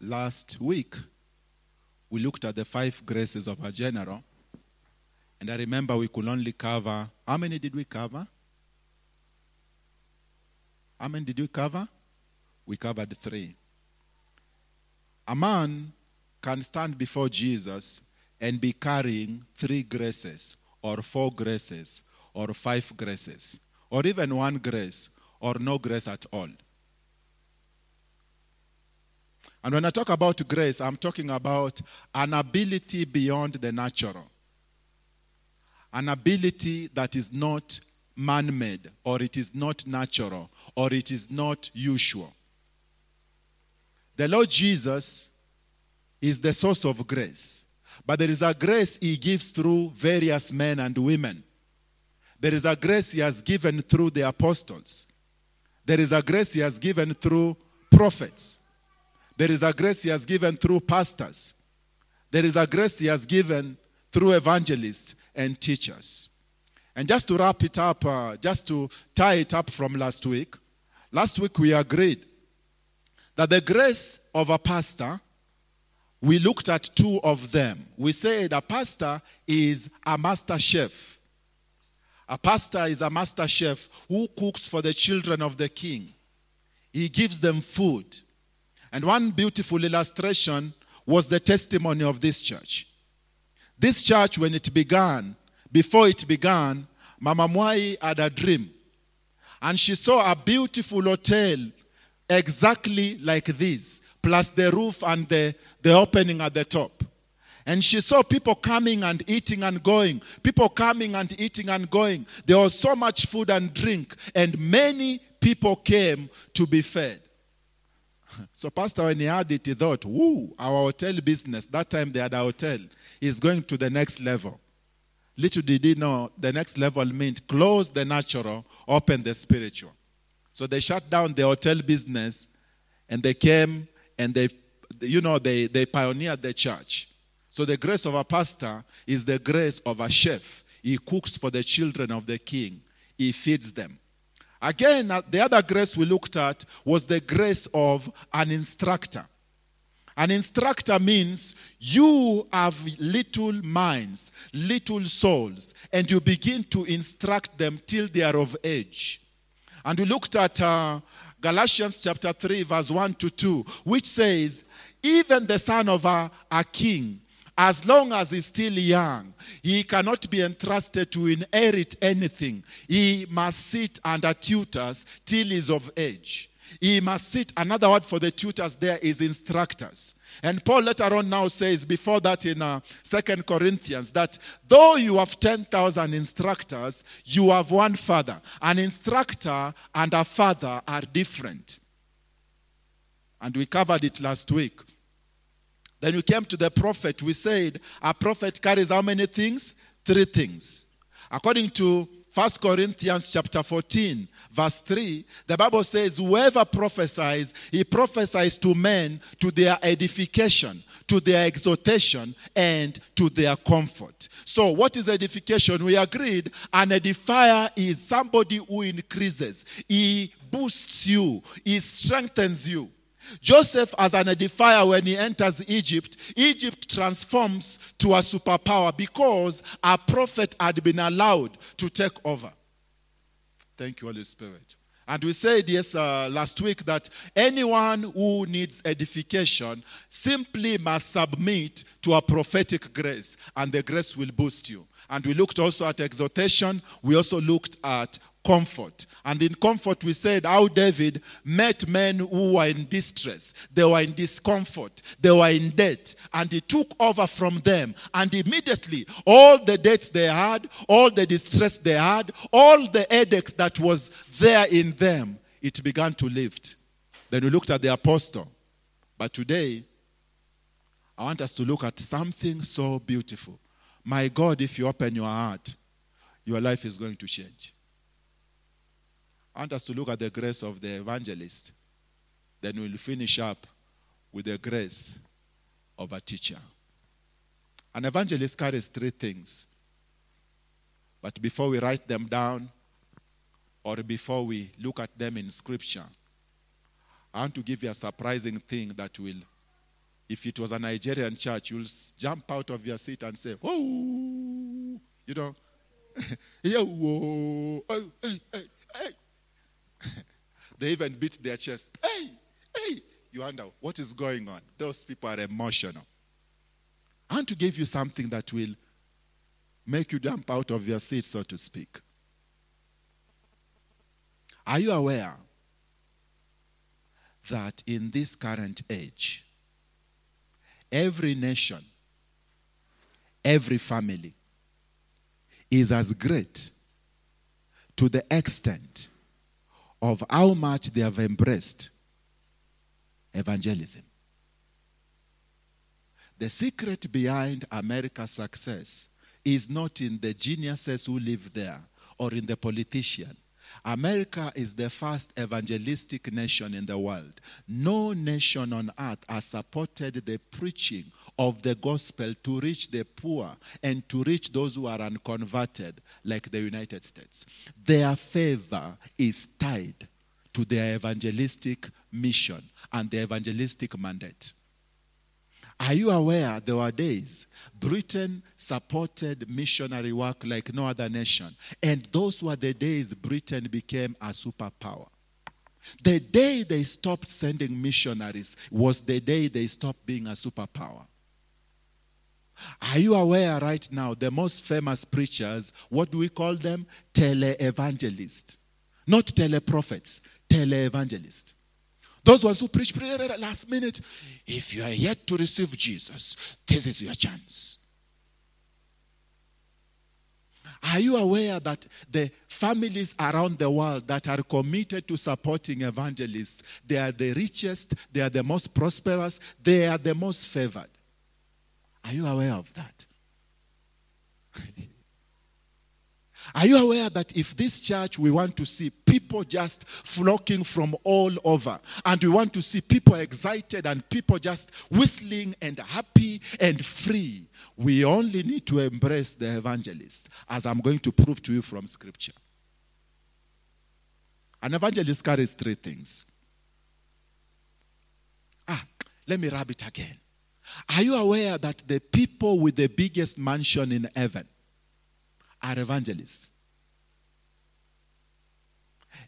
last week, we looked at the five graces of a general. And I remember we could only cover, how many did we cover? How many did we cover? We covered three. A man can stand before Jesus and be carrying three graces, or four graces, or five graces, or even one grace, or no grace at all. And when I talk about grace, I'm talking about an ability beyond the natural, an ability that is not man made, or it is not natural, or it is not usual. The Lord Jesus is the source of grace, but there is a grace He gives through various men and women. There is a grace He has given through the apostles. There is a grace He has given through prophets. There is a grace He has given through pastors. There is a grace He has given through evangelists and teachers. And just to wrap it up, uh, just to tie it up from last week, last week we agreed that the grace of a pastor, we looked at two of them. We said a pastor is a master chef. A pastor is a master chef who cooks for the children of the king. He gives them food. And one beautiful illustration was the testimony of this church. This church, when it began, before it began, Mama Mwai had a dream. And she saw a beautiful hotel exactly like this, plus the roof and the, the opening at the top. And she saw people coming and eating and going. People coming and eating and going. There was so much food and drink, and many people came to be fed. So, Pastor, when he had it, he thought, woo, our hotel business, that time they had a hotel, is going to the next level. Little did he know the next level meant close the natural, open the spiritual. So they shut down the hotel business and they came and they, you know, they, they pioneered the church. So the grace of a pastor is the grace of a chef. He cooks for the children of the king, he feeds them. Again, the other grace we looked at was the grace of an instructor. An instructor means you have little minds, little souls, and you begin to instruct them till they are of age. And we looked at uh, Galatians chapter 3, verse 1 to 2, which says, Even the son of a, a king, as long as he's still young, he cannot be entrusted to inherit anything. He must sit under tutors till he's of age. He must sit, another word for the tutors there is instructors. And Paul later on now says, before that in uh, 2 Corinthians, that though you have 10,000 instructors, you have one father. An instructor and a father are different. And we covered it last week. Then we came to the prophet. We said a prophet carries how many things? Three things. According to 1 Corinthians chapter 14, verse 3, the Bible says, Whoever prophesies, he prophesies to men to their edification, to their exhortation, and to their comfort. So, what is edification? We agreed an edifier is somebody who increases, he boosts you, he strengthens you. Joseph, as an edifier, when he enters Egypt, Egypt transforms to a superpower because a prophet had been allowed to take over. Thank you, Holy Spirit. And we said, yes, uh, last week that anyone who needs edification simply must submit to a prophetic grace, and the grace will boost you. And we looked also at exhortation, we also looked at comfort. And in comfort, we said how David met men who were in distress, they were in discomfort, they were in debt, and he took over from them. And immediately, all the debts they had, all the distress they had, all the headaches that was there in them, it began to lift. Then we looked at the apostle. But today, I want us to look at something so beautiful. My God, if you open your heart, your life is going to change. I want us to look at the grace of the evangelist. Then we'll finish up with the grace of a teacher. An evangelist carries three things. But before we write them down, or before we look at them in scripture, I want to give you a surprising thing that will if it was a Nigerian church, you'll jump out of your seat and say, "Oh," you know, yeah, whoa, oh, hey, hey, hey. they even beat their chest. Hey, hey. You wonder what is going on. Those people are emotional. I want to give you something that will make you jump out of your seat, so to speak. Are you aware that in this current age, every nation, every family is as great to the extent of how much they have embraced evangelism. The secret behind America's success is not in the geniuses who live there or in the politician. America is the first evangelistic nation in the world. No nation on earth has supported the preaching of the gospel to reach the poor and to reach those who are unconverted, like the United States. Their favor is tied to their evangelistic mission and their evangelistic mandate. Are you aware there were days Britain supported missionary work like no other nation? And those were the days Britain became a superpower. The day they stopped sending missionaries was the day they stopped being a superpower. Are you aware right now the most famous preachers, what do we call them? Tele-evangelists. Not teleprophets, tele-evangelists. Those ones who preach prayer last minute, if you are yet to receive Jesus, this is your chance. Are you aware that the families around the world that are committed to supporting evangelists, they are the richest, they are the most prosperous, they are the most favored? Are you aware of that? Are you aware that if this church we want to see people just flocking from all over, and we want to see people excited and people just whistling and happy and free, we only need to embrace the evangelist, as I'm going to prove to you from scripture. An evangelist carries three things. Ah, let me rub it again. Are you aware that the people with the biggest mansion in heaven are evangelists?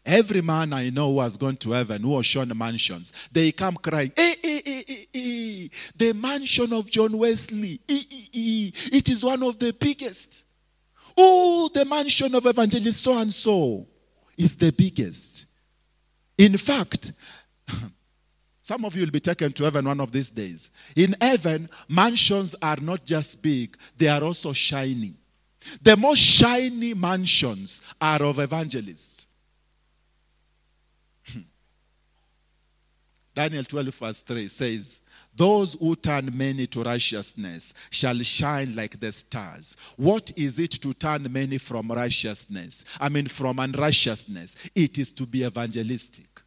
Every man I know who has gone to heaven, who has shown mansions, they come crying, eh, eh, eh, the mansion of John Wesley, it is one of the biggest. Oh, the mansion of evangelist so and so is the biggest. In fact, some of you will be taken to heaven one of these days. In heaven, mansions are not just big, they are also shiny. The most shiny mansions are of evangelists. Hmm. Daniel 12, verse 3 says, Those who turn many to righteousness shall shine like the stars. What is it to turn many from righteousness? I mean, from unrighteousness. It is to be evangelistic.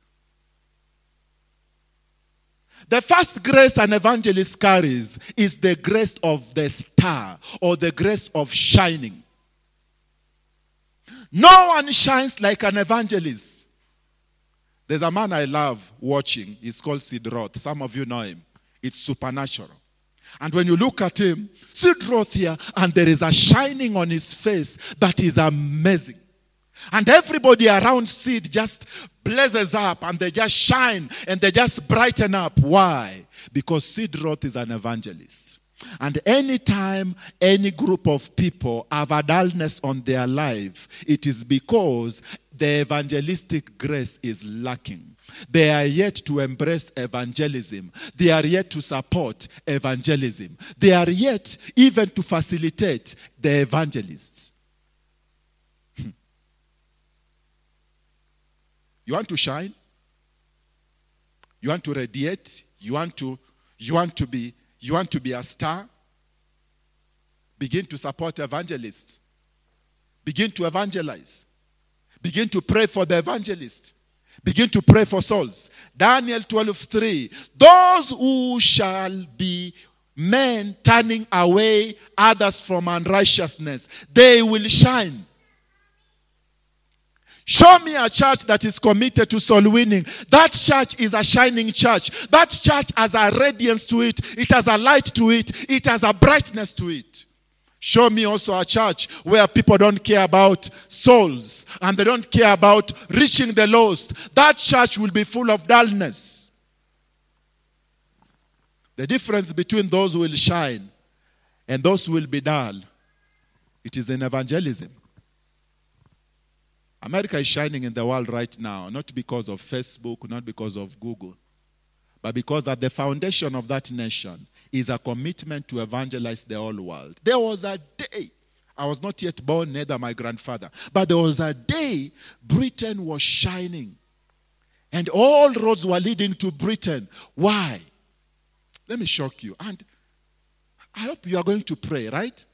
The first grace an evangelist carries is the grace of the star or the grace of shining. No one shines like an evangelist. There's a man I love watching. He's called Sid Roth. Some of you know him. It's supernatural. And when you look at him, Sid Roth here, and there is a shining on his face that is amazing. And everybody around Sid just blazes up and they just shine and they just brighten up. Why? Because Sid Roth is an evangelist. And anytime any group of people have a dullness on their life, it is because the evangelistic grace is lacking. They are yet to embrace evangelism. They are yet to support evangelism. They are yet even to facilitate the evangelists. You want to shine? You want to radiate? You want to you want to be you want to be a star? Begin to support evangelists. Begin to evangelize. Begin to pray for the evangelist. Begin to pray for souls. Daniel 12 3. Those who shall be men turning away others from unrighteousness, they will shine. Show me a church that is committed to soul winning. That church is a shining church. That church has a radiance to it, it has a light to it, it has a brightness to it. Show me also a church where people don't care about souls and they don't care about reaching the lost. That church will be full of dullness. The difference between those who will shine and those who will be dull, it is in evangelism. America is shining in the world right now, not because of Facebook, not because of Google, but because at the foundation of that nation is a commitment to evangelize the whole world. There was a day, I was not yet born, neither my grandfather, but there was a day Britain was shining. And all roads were leading to Britain. Why? Let me shock you. And I hope you are going to pray, right?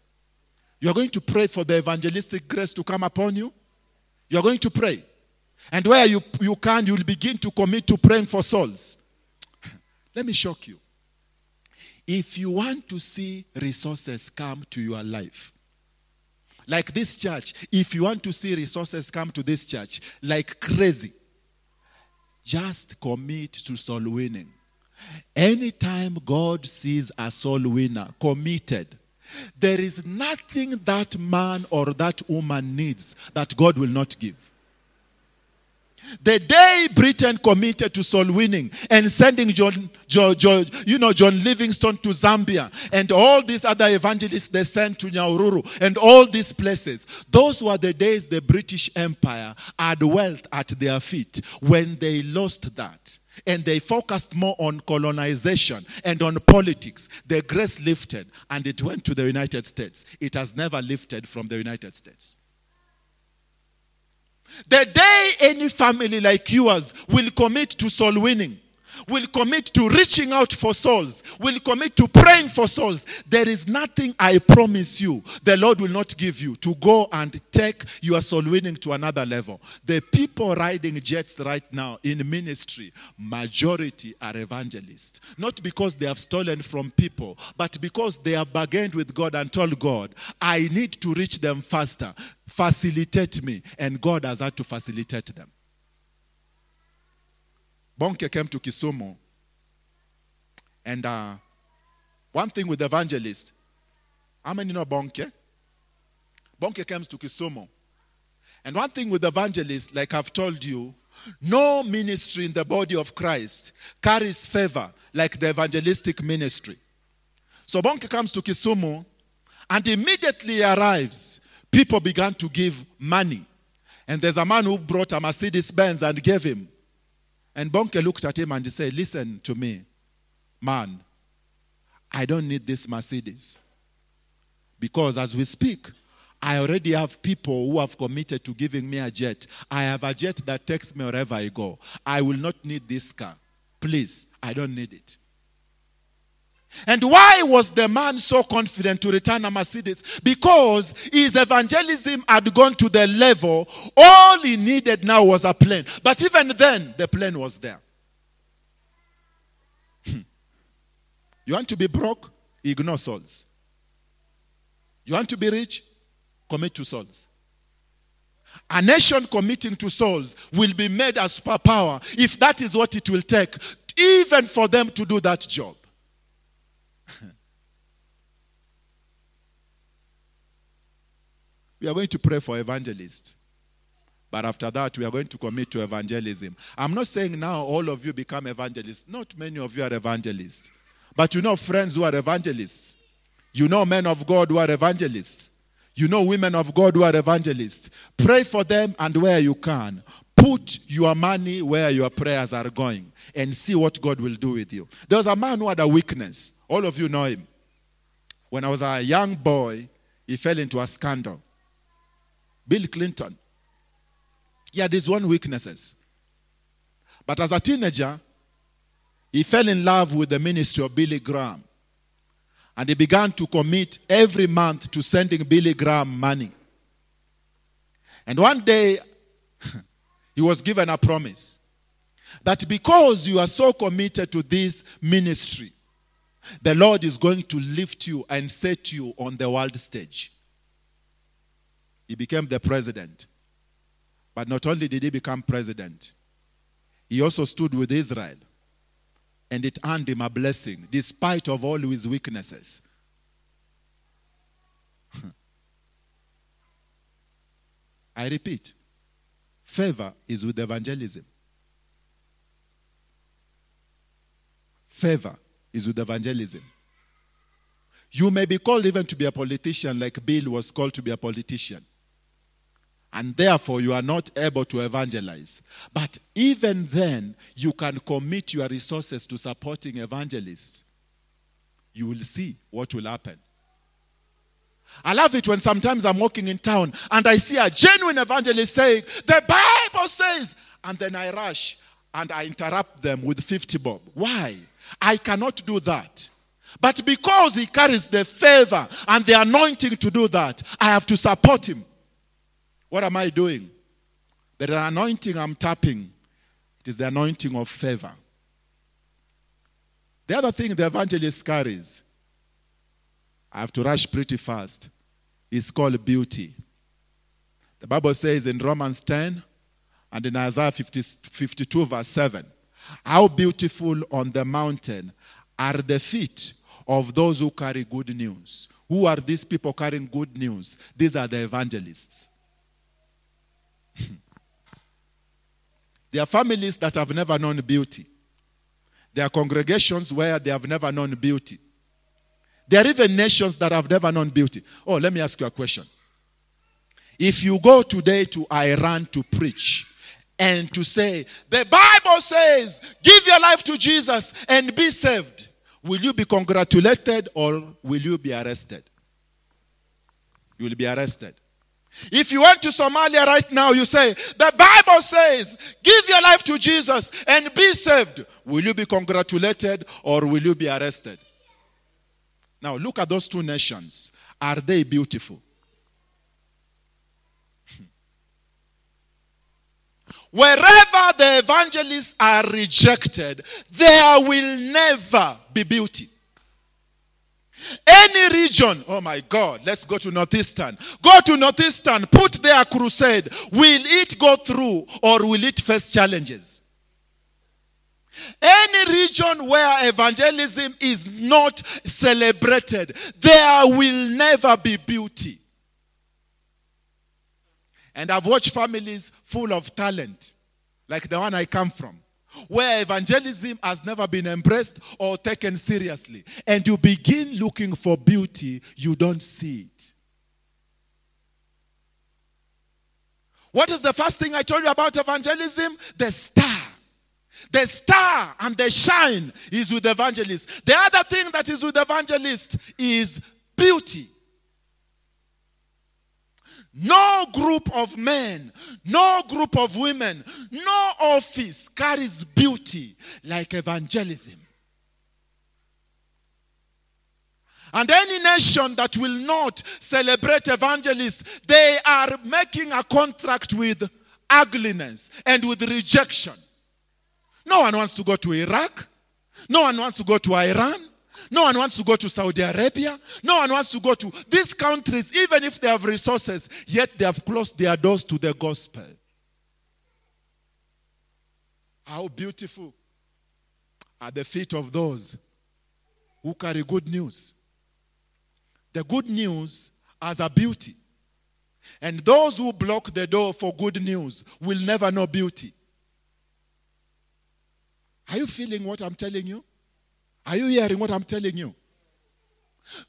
You are going to pray for the evangelistic grace to come upon you. You're going to pray. And where you, you can, you will begin to commit to praying for souls. Let me shock you. If you want to see resources come to your life, like this church, if you want to see resources come to this church like crazy, just commit to soul winning. Anytime God sees a soul winner committed, there is nothing that man or that woman needs that God will not give. The day Britain committed to soul winning and sending John, John, John, you know, John Livingstone to Zambia and all these other evangelists they sent to Nyahururu and all these places, those were the days the British Empire had wealth at their feet. When they lost that, and they focused more on colonization and on politics. The grace lifted and it went to the United States. It has never lifted from the United States. The day any family like yours will commit to soul winning, will commit to reaching out for souls, will commit to praying for souls, there is nothing I promise you the Lord will not give you to go and take your soul winning to another level. The people riding jets right now in ministry, majority are evangelists. Not because they have stolen from people, but because they have bargained with God and told God, I need to reach them faster. Facilitate me. And God has had to facilitate them. Bonnke came to Kisumu. And uh, one thing with evangelists, how many know Bonnke? Bonnke comes to Kisumu. And one thing with evangelists, like I've told you, no ministry in the body of Christ carries favor like the evangelistic ministry. So Bonnke comes to Kisumu and immediately arrives. People began to give money. And there's a man who brought a Mercedes Benz and gave him. And Bonnke looked at him and he said, Listen to me, man. I don't need this Mercedes. Because as we speak, I already have people who have committed to giving me a jet. I have a jet that takes me wherever I go. I will not need this car. Please, I don't need it. And why was the man so confident to return a Mercedes? Because his evangelism had gone to the level, all he needed now was a plane. But even then, the plane was there. Hmm. You want to be broke? Ignore souls. You want to be rich? Commit to souls. A nation committing to souls will be made a superpower if that is what it will take, even for them to do that job. We are going to pray for evangelists. But after that, we are going to commit to evangelism. I'm not saying now all of you become evangelists. Not many of you are evangelists. But you know friends who are evangelists. You know men of God who are evangelists. You know women of God who are evangelists. Pray for them and where you can. Put your money where your prayers are going and see what God will do with you. There was a man who had a weakness. All of you know him. When I was a young boy, he fell into a scandal. Bill Clinton. He had his own weaknesses. But as a teenager, he fell in love with the ministry of Billy Graham. And he began to commit every month to sending Billy Graham money. And one day, he was given a promise that because you are so committed to this ministry, the Lord is going to lift you and set you on the world stage. He became the president. But not only did he become president, he also stood with Israel. And it earned him a blessing despite of all his weaknesses. I repeat, favor is with evangelism. Favor is with evangelism. You may be called even to be a politician, like Bill was called to be a politician. And therefore, you are not able to evangelize. But even then, you can commit your resources to supporting evangelists. You will see what will happen. I love it when sometimes I'm walking in town and I see a genuine evangelist saying, The Bible says, and then I rush and I interrupt them with 50 bob. Why? I cannot do that. But because he carries the favor and the anointing to do that, I have to support him. What am I doing? The anointing I'm tapping, it is the anointing of favor. The other thing the evangelist carries, I have to rush pretty fast, is called beauty. The Bible says in Romans 10 and in Isaiah 50, 52, verse 7, how beautiful on the mountain are the feet of those who carry good news. Who are these people carrying good news? These are the evangelists. there are families that have never known beauty. There are congregations where they have never known beauty. There are even nations that have never known beauty. Oh, let me ask you a question. If you go today to Iran to preach and to say, the Bible says, give your life to Jesus and be saved, will you be congratulated or will you be arrested? You will be arrested. If you went to Somalia right now, you say, the Bible says, give your life to Jesus and be saved. Will you be congratulated or will you be arrested? Now, look at those two nations. Are they beautiful? Wherever the evangelists are rejected, there will never be beauty. Any region, oh my God, let's go to Northeastern. Go to Northeastern, put there a crusade. Will it go through or will it face challenges? Any region where evangelism is not celebrated, there will never be beauty. And I've watched families full of talent, like the one I come from, where evangelism has never been embraced or taken seriously. And you begin looking for beauty, you don't see it. What is the first thing I told you about evangelism? The star. The star and the shine is with evangelists. The other thing that is with evangelists is beauty. No group of men, no group of women, no office carries beauty like evangelism. And any nation that will not celebrate evangelists, they are making a contract with ugliness and with rejection. No one wants to go to Iraq. No one wants to go to Iran. No one wants to go to Saudi Arabia. No one wants to go to these countries, even if they have resources, yet they have closed their doors to the gospel. How beautiful are the feet of those who carry good news. The good news has a beauty. And those who block the door for good news will never know beauty. Are you feeling what I'm telling you? Are you hearing what I'm telling you?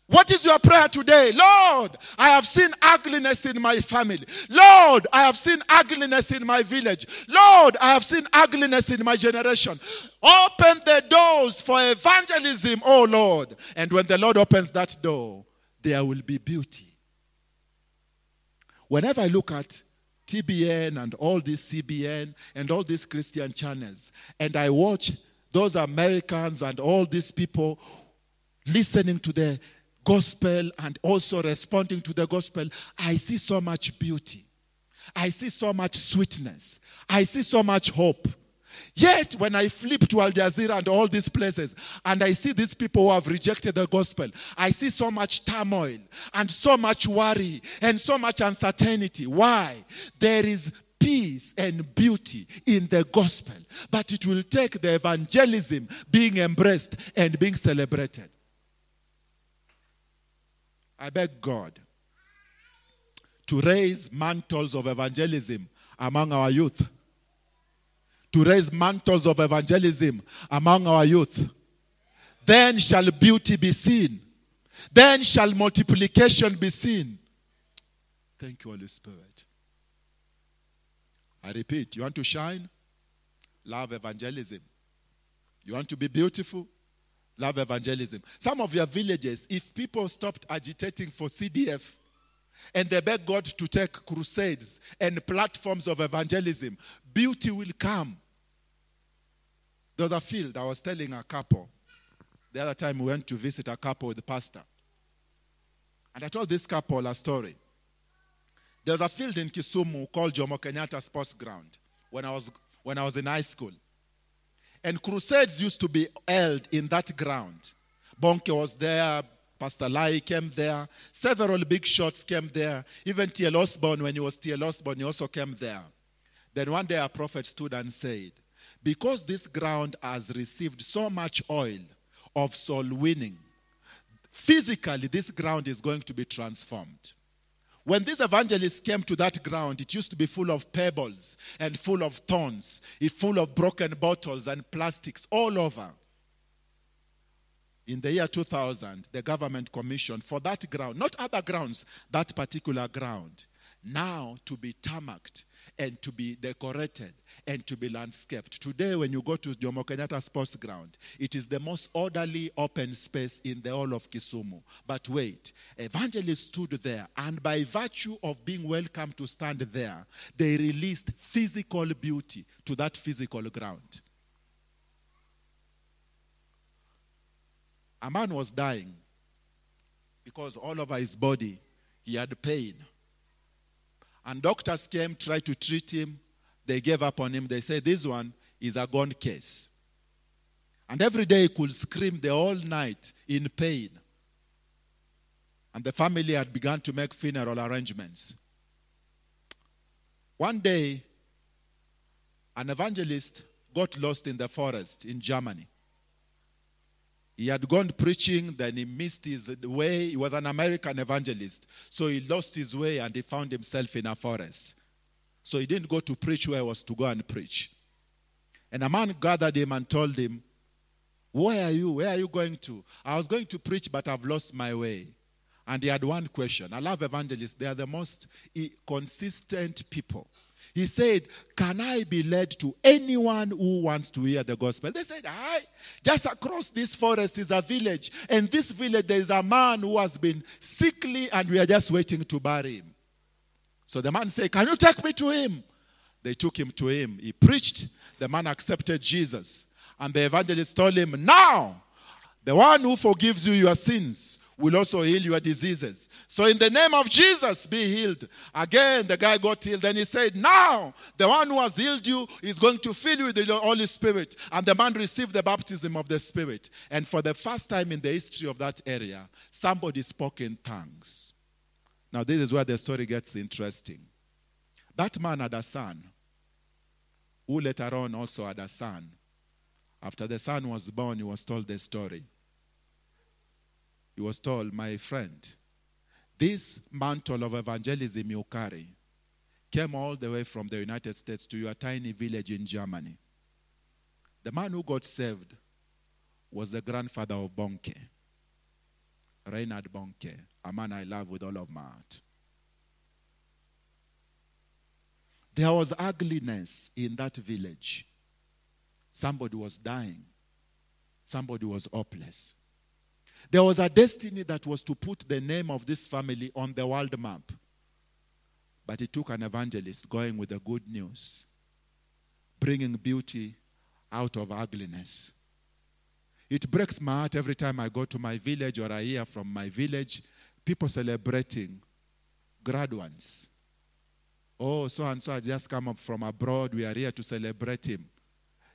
What is your prayer today? Lord, I have seen ugliness in my family. Lord, I have seen ugliness in my village. Lord, I have seen ugliness in my generation. Open the doors for evangelism, oh Lord. And when the Lord opens that door, there will be beauty. Whenever I look at TBN and all these CBN and all these Christian channels, and I watch those Americans and all these people listening to the gospel and also responding to the gospel, I see so much beauty. I see so much sweetness. I see so much hope. Yet, when I flip to Al Jazeera and all these places, and I see these people who have rejected the gospel, I see so much turmoil and so much worry and so much uncertainty. Why? There is peace and beauty in the gospel, but it will take the evangelism being embraced and being celebrated. I beg God to raise mantles of evangelism among our youth. To raise mantles of evangelism among our youth. Then shall beauty be seen. Then shall multiplication be seen. Thank you, Holy Spirit. I repeat, you want to shine? Love evangelism. You want to be beautiful? Love evangelism. Some of your villages, if people stopped agitating for CDF and they beg God to take crusades and platforms of evangelism, beauty will come. There was a field, I was telling a couple. The other time we went to visit a couple with the pastor. And I told this couple a story. There was a field in Kisumu called Jomo Kenyatta Sports Ground when I was, when I was in high school. And crusades used to be held in that ground. Bonnke was there, Pastor Lai came there, several big shots came there. Even T.L. Osborn, when he was T.L. Osborn, he also came there. Then one day a prophet stood and said, Because this ground has received so much oil of soul winning, physically this ground is going to be transformed. When these evangelists came to that ground, it used to be full of pebbles and full of thorns, it full of broken bottles and plastics all over. In the year 2000, the government commissioned for that ground, not other grounds, that particular ground, now to be tarmacked and to be decorated and to be landscaped. Today, when you go to Jomo Kenyatta Sports Ground, it is the most orderly open space in the whole of Kisumu. But wait, evangelists stood there, and by virtue of being welcome to stand there, they released physical beauty to that physical ground. A man was dying because all over his body he had pain. And doctors came, tried to treat him. They gave up on him. They said, This one is a gone case. And every day he could scream the whole night in pain. And the family had begun to make funeral arrangements. One day, an evangelist got lost in the forest in Germany. He had gone preaching, then he missed his way. He was an American evangelist. So he lost his way and he found himself in a forest. So he didn't go to preach where he was to go and preach. And a man gathered him and told him, Where are you? Where are you going to? I was going to preach, but I've lost my way. And he had one question. I love evangelists, they are the most consistent people. He said, Can I be led to anyone who wants to hear the gospel? They said, Hi, just across this forest is a village. And this village, there is a man who has been sickly, and we are just waiting to bury him. So the man said, Can you take me to him? They took him to him. He preached. The man accepted Jesus. And the evangelist told him, Now, the one who forgives you your sins will also heal your diseases. So, in the name of Jesus, be healed. Again, the guy got healed. Then he said, Now, the one who has healed you is going to fill you with the Holy Spirit. And the man received the baptism of the Spirit. And for the first time in the history of that area, somebody spoke in tongues. Now, this is where the story gets interesting. That man had a son, who later on also had a son. After the son was born, he was told the story he was told, My friend, this mantle of evangelism you carry came all the way from the United States to your tiny village in Germany. The man who got saved was the grandfather of Bonnke, Reinhard Bonnke, a man I love with all of my heart. There was ugliness in that village. Somebody was dying, somebody was hopeless. There was a destiny that was to put the name of this family on the world map. But it took an evangelist going with the good news, bringing beauty out of ugliness. It breaks my heart every time I go to my village or I hear from my village people celebrating graduates. Oh, so and so has just come up from abroad. We are here to celebrate him.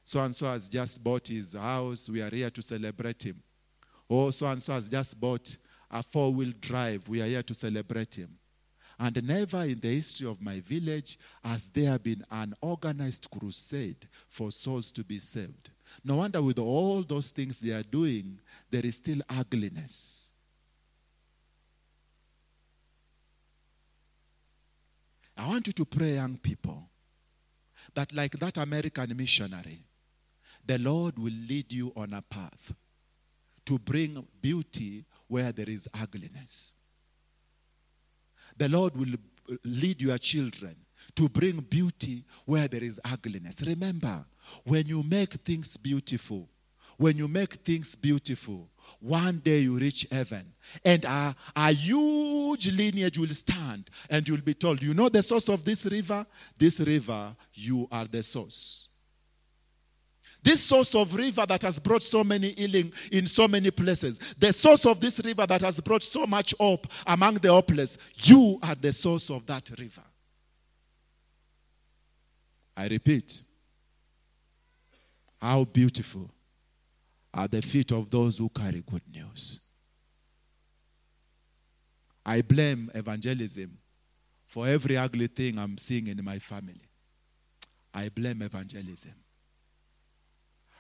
So and so has just bought his house. We are here to celebrate him. Oh, so and so has just bought a four wheel drive. We are here to celebrate him. And never in the history of my village has there been an organized crusade for souls to be saved. No wonder, with all those things they are doing, there is still ugliness. I want you to pray, young people, that like that American missionary, the Lord will lead you on a path to bring beauty where there is ugliness. The Lord will lead your children to bring beauty where there is ugliness. Remember, when you make things beautiful, when you make things beautiful, one day you reach heaven and a, a huge lineage will stand and you'll be told, You know the source of this river? This river, you are the source. This source of river that has brought so many healing in so many places, the source of this river that has brought so much hope among the hopeless, you are the source of that river. I repeat, how beautiful are the feet of those who carry good news. I blame evangelism for every ugly thing I'm seeing in my family. I blame evangelism.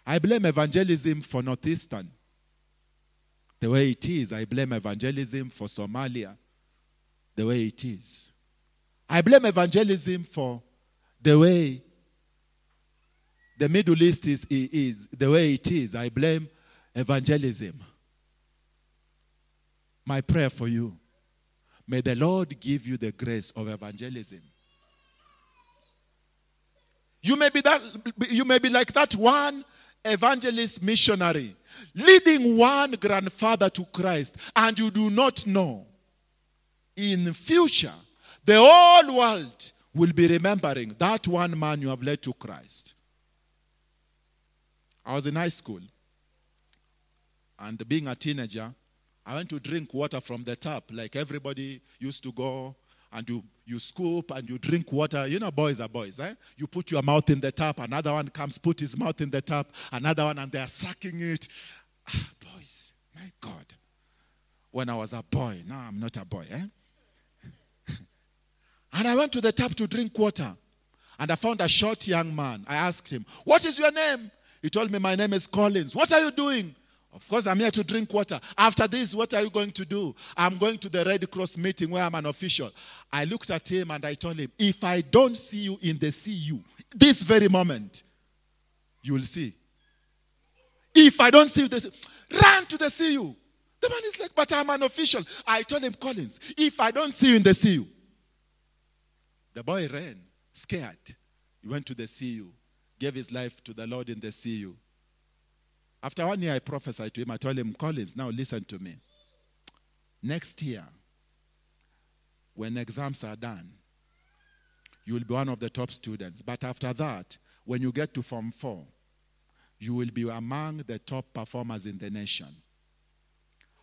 I blame evangelism for Northeastern. The way it is, I blame evangelism for Somalia. The way it is. I blame evangelism for the way the Middle East is, is the way it is. I blame evangelism. My prayer for you may the Lord give you the grace of evangelism. You may be that you may be like that one evangelist missionary leading one grandfather to Christ and you do not know in future the whole world will be remembering that one man you have led to Christ. I was in high school and being a teenager, I went to drink water from the tap like everybody used to go and you, you scoop and you drink water. You know, boys are boys, eh? You put your mouth in the tap, another one comes, put his mouth in the tap, another one, and they're sucking it. Ah, boys, my God. When I was a boy, now I'm not a boy, eh? and I went to the tap to drink water. And I found a short young man. I asked him, What is your name? He told me, My name is Collins. What are you doing? Of course, I'm here to drink water. After this, what are you going to do? I'm going to the Red Cross meeting where I'm an official. I looked at him and I told him, If I don't see you in the CU this very moment, you will see. If I don't see you, this, run to the CU. The man is like, But I'm an official. I told him, Collins, if I don't see you in the CU, the boy ran, scared. He went to the CU, gave his life to the Lord in the CU. After one year, I prophesied to him. I told him, Collins, now listen to me. Next year, when exams are done, you will be one of the top students. But after that, when you get to Form 4, you will be among the top performers in the nation.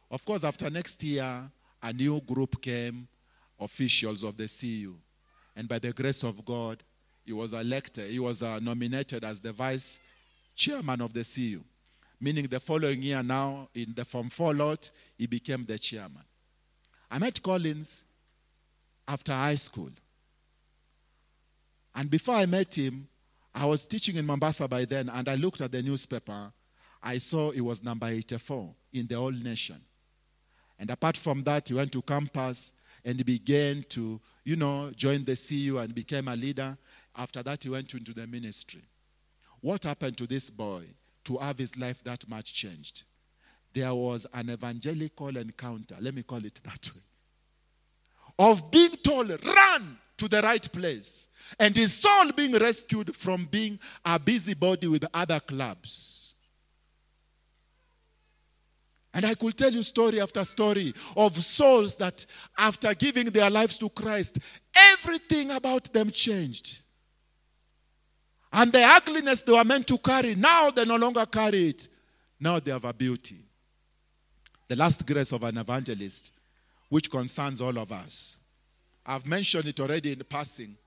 Of course, after next year, a new group came, officials of the CU. And by the grace of God, he was elected, he was uh, nominated as the vice chairman of the CU meaning the following year now in the Form 4 lot, he became the chairman. I met Collins after high school. And before I met him, I was teaching in Mombasa by then, and I looked at the newspaper. I saw it was number 84 in the whole nation. And apart from that, he went to campus and began to, you know, join the CU and became a leader. After that, he went into the ministry. What happened to this boy? To have his life that much changed. There was an evangelical encounter, let me call it that way, of being told, run to the right place, and his soul being rescued from being a busybody with other clubs. And I could tell you story after story of souls that, after giving their lives to Christ, everything about them changed. And the ugliness they were meant to carry, now they no longer carry it. Now they have a beauty. The last grace of an evangelist, which concerns all of us. I've mentioned it already in passing,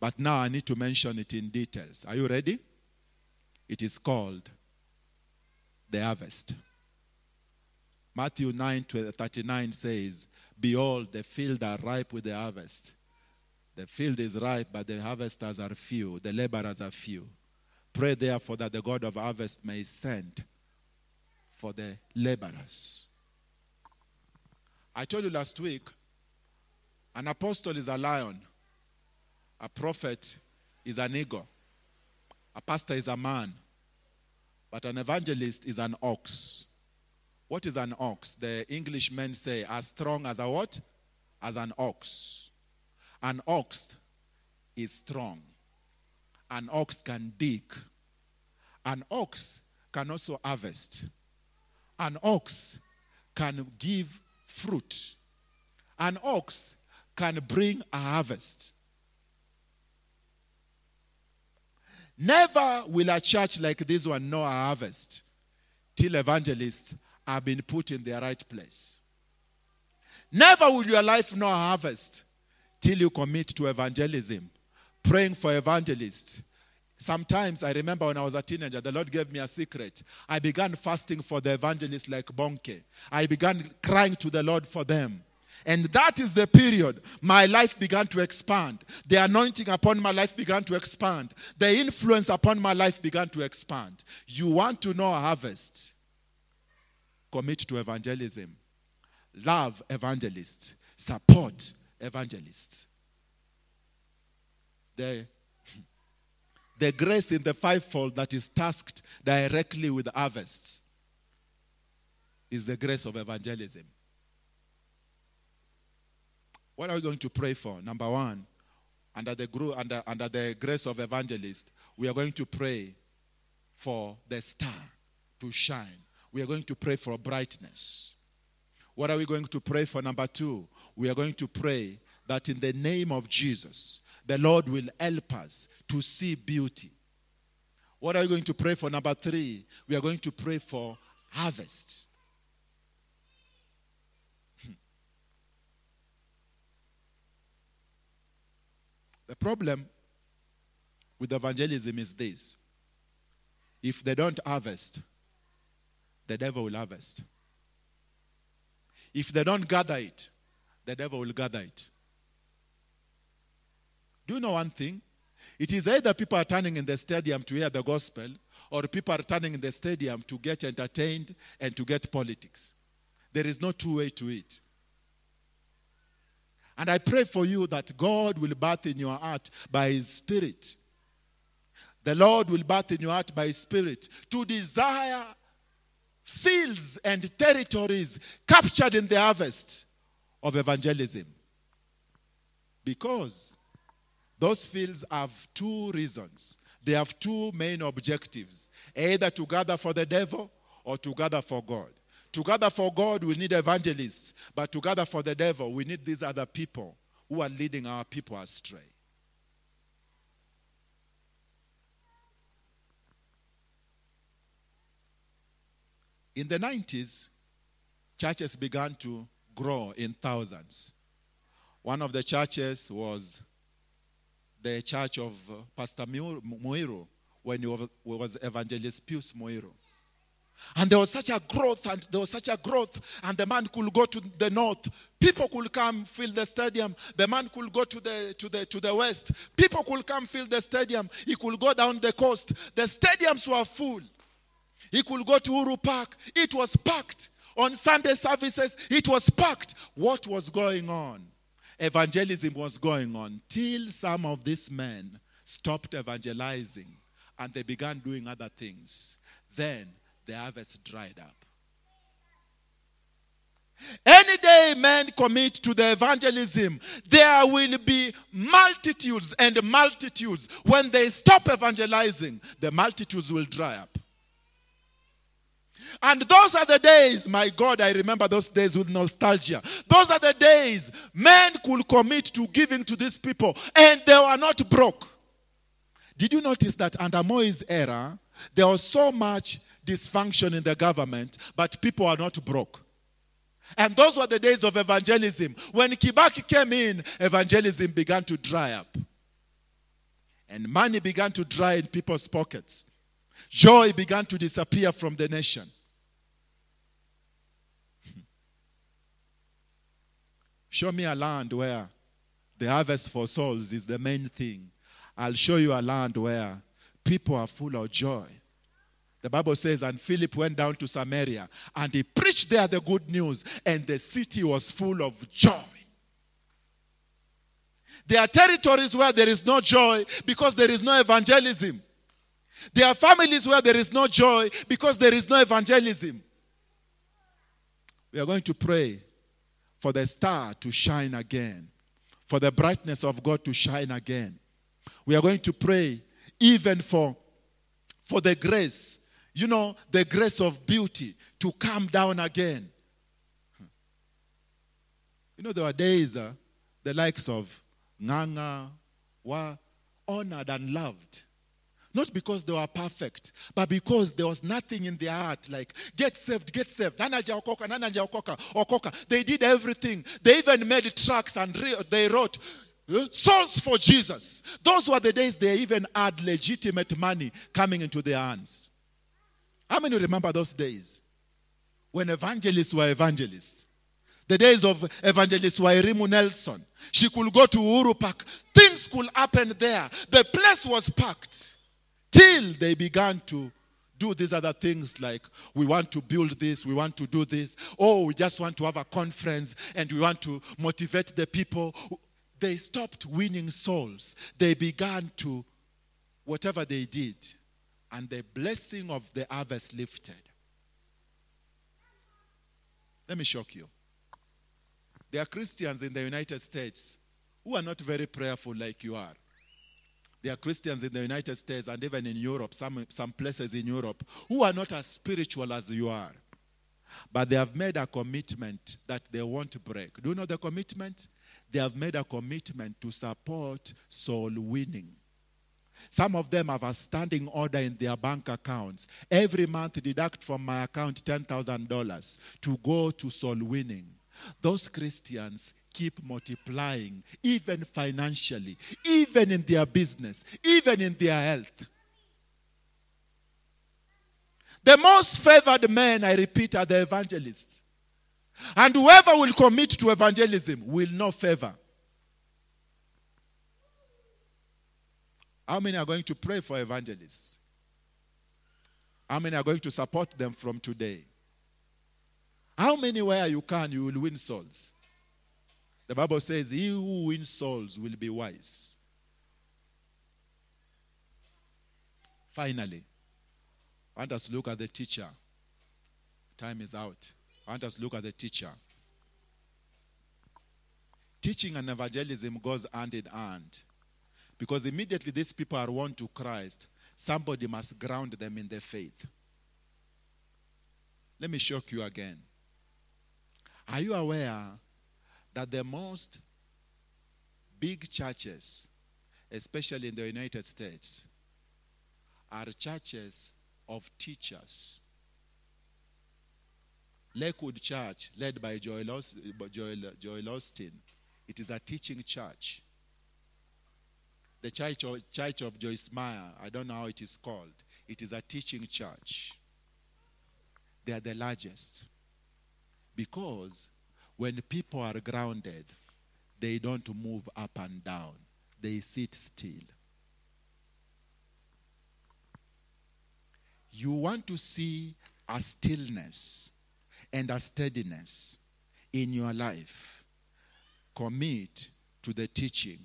but now I need to mention it in details. Are you ready? It is called the harvest. Matthew 9 39 says, Behold, the field are ripe with the harvest. The field is ripe, but the harvesters are few, the laborers are few. Pray therefore that the God of harvest may send for the laborers. I told you last week an apostle is a lion, a prophet is an eagle, a pastor is a man, but an evangelist is an ox. What is an ox? The Englishmen say, as strong as a what? As an ox. An ox is strong. An ox can dig. An ox can also harvest. An ox can give fruit. An ox can bring a harvest. Never will a church like this one know a harvest till evangelists have been put in their right place. Never will your life know a harvest till you commit to evangelism, praying for evangelists. Sometimes I remember when I was a teenager, the Lord gave me a secret. I began fasting for the evangelists like Bonnke. I began crying to the Lord for them. And that is the period my life began to expand. The anointing upon my life began to expand. The influence upon my life began to expand. You want to know a harvest? Commit to evangelism. Love evangelists. Support evangelists. The, the grace in the fivefold that is tasked directly with harvests is the grace of evangelism. What are we going to pray for? Number one, under the, under, under the grace of evangelist, we are going to pray for the star to shine. We are going to pray for brightness. What are we going to pray for? Number two, we are going to pray that in the name of Jesus, the Lord will help us to see beauty. What are we going to pray for? Number three, we are going to pray for harvest. Hmm. The problem with evangelism is this if they don't harvest, the devil will harvest. If they don't gather it, the devil will gather it. Do you know one thing? It is either people are turning in the stadium to hear the gospel, or people are turning in the stadium to get entertained and to get politics. There is no two way to it. And I pray for you that God will birth in your heart by His Spirit. The Lord will birth in your heart by His Spirit to desire fields and territories captured in the harvest of evangelism. Because those fields have two reasons. They have two main objectives either to gather for the devil or to gather for God. To gather for God, we need evangelists. But to gather for the devil, we need these other people who are leading our people astray. In the 90s, churches began to grow in thousands. One of the churches was the church of uh, Pastor Muiru when he was Evangelist Pius Muiru. And there was such a growth, and there was such a growth, and the man could go to the north. People could come fill the stadium. The man could go to the to the to the west. People could come fill the stadium. He could go down the coast. The stadiums were full. He could go to Uhuru Park. It was packed. On Sunday services, it was packed. What was going on? Evangelism was going on till some of these men stopped evangelizing and they began doing other things. Then the harvest dried up. Any day men commit to the evangelism, there will be multitudes and multitudes. When they stop evangelizing, the multitudes will dry up. And those are the days, my God, I remember those days with nostalgia. Those are the days men could commit to giving to these people and they were not broke. Did you notice that under Moi's era, there was so much dysfunction in the government, but people are not broke. And those were the days of evangelism. When Kibaki came in, evangelism began to dry up. And money began to dry in people's pockets. Joy began to disappear from the nation. Hmm. Show me a land where the harvest for souls is the main thing. I'll show you a land where people are full of joy. The Bible says, and Philip went down to Samaria and he preached there the good news, and the city was full of joy. There are territories where there is no joy because there is no evangelism. There are families where there is no joy because there is no evangelism. We are going to pray for the star to shine again, for the brightness of God to shine again. We are going to pray even for, for the grace, you know, the grace of beauty to come down again. You know, there were days uh, the likes of Nganga were honored and loved. Not because they were perfect, but because there was nothing in their heart like, get saved, get saved. They did everything. They even made tracks and they wrote, eh, songs for Jesus. Those were the days they even had legitimate money coming into their hands. How many remember those days? When evangelists were evangelists. The days of evangelist Wairimu Nelson. She could go to Uhuru Park. Things could happen there. The place was packed. Till they began to do these other things like we want to build this, we want to do this. Oh, we just want to have a conference and we want to motivate the people. They stopped winning souls. They began to, whatever they did, and the blessing of the harvest lifted. Let me shock you. There are Christians in the United States who are not very prayerful like you are. There are Christians in the United States and even in Europe, some, some places in Europe, who are not as spiritual as you are. But they have made a commitment that they won't break. Do you know the commitment? They have made a commitment to support soul winning. Some of them have a standing order in their bank accounts. Every month, deduct from my account $10,000 to go to soul winning. Those Christians keep multiplying, even financially, even in their business, even in their health. The most favored men, I repeat, are the evangelists. And whoever will commit to evangelism will know favor. How many are going to pray for evangelists? How many are going to support them from today? How many where you can you will win souls? The Bible says, He who wins souls will be wise. Finally, I want us to look at the teacher. Time is out. I want us to look at the teacher. Teaching and evangelism goes hand in hand. Because immediately these people are won to Christ, somebody must ground them in their faith. Let me shock you again. Are you aware that the most big churches, especially in the United States, are churches of teachers? Lakewood Church, led by Joel, Osteen, it is a teaching church. The church of, church of Joyce Meyer, I don't know how it is called, it is a teaching church. They are the largest. Because when people are grounded, they don't move up and down, they sit still. You want to see a stillness and a steadiness in your life. Commit to the teaching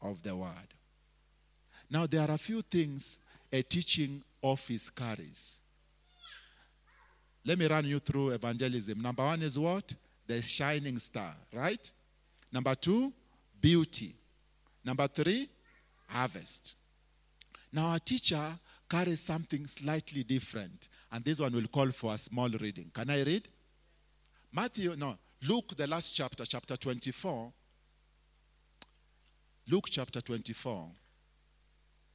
of the word. Now, there are a few things a teaching office carries. Let me run you through evangelism. Number one is what? The shining star, right? Number two, beauty. Number three, harvest. Now, our teacher carries something slightly different, and this one will call for a small reading. Can I read? Matthew, no, Luke, the last chapter, chapter 24. Luke chapter 24,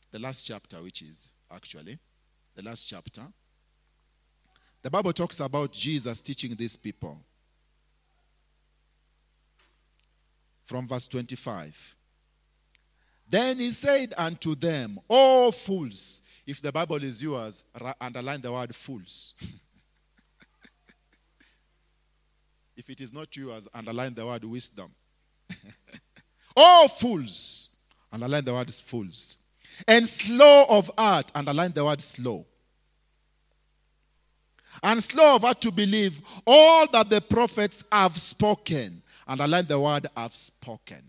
the last chapter, which is actually the last chapter. The Bible talks about Jesus teaching these people. From verse 25. Then he said unto them, O fools, if the Bible is yours, underline the word fools. if it is not yours, underline the word wisdom. oh, fools. Underline the word fools. And slow of heart. Underline the word slow. And slow of heart to believe all that the prophets have spoken. Underline the word I've spoken.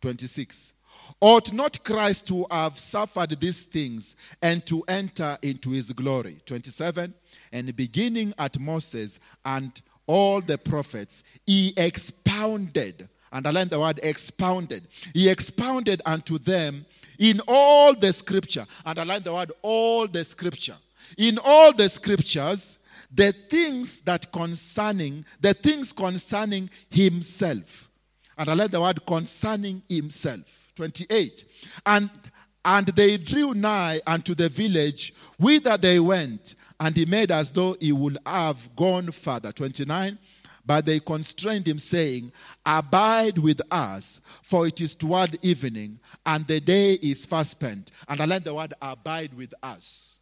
26. Ought not Christ to have suffered these things and to enter into his glory? 27. And beginning at Moses and all the prophets, he expounded, underline the word expounded, he expounded unto them in all the scripture, underline the word all the scripture, in all the scriptures, the things that concerning, the things concerning himself. Underline the word concerning himself. 28. And and they drew nigh unto the village whither they went, and he made as though he would have gone further. 29. But they constrained him, saying, Abide with us, for it is toward evening, and the day is fast spent. And I learned the word abide with us.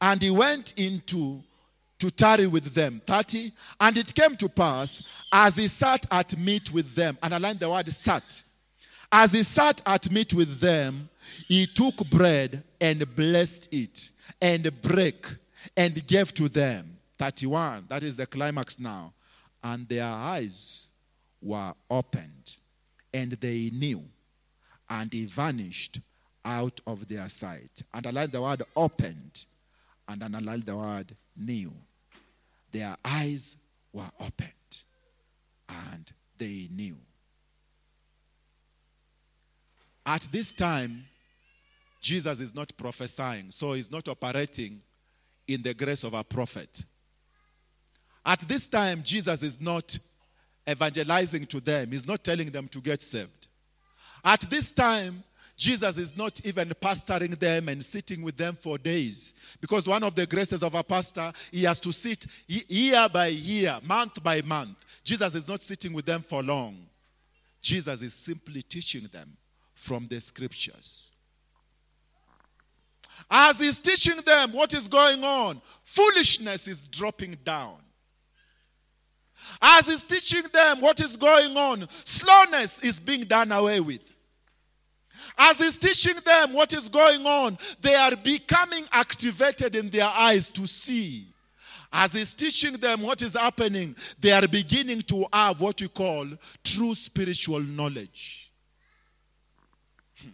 And he went into to tarry with them. 30. And it came to pass, as he sat at meat with them, and I learned the word sat. As he sat at meat with them, he took bread and blessed it and break and gave to them. 31. That is the climax now. And their eyes were opened and they knew. And he vanished out of their sight. And I Underline the word opened and I underline the word knew. Their eyes were opened and they knew. At this time, Jesus is not prophesying, so he's not operating in the grace of a prophet. At this time, Jesus is not evangelizing to them, he's not telling them to get saved. At this time, Jesus is not even pastoring them and sitting with them for days. Because one of the graces of a pastor, he has to sit year by year, month by month. Jesus is not sitting with them for long. Jesus is simply teaching them from the scriptures. As he's teaching them what is going on, foolishness is dropping down. As he's teaching them what is going on, slowness is being done away with. As he's teaching them what is going on, they are becoming activated in their eyes to see. As he's teaching them what is happening, they are beginning to have what we call true spiritual knowledge. Hmm.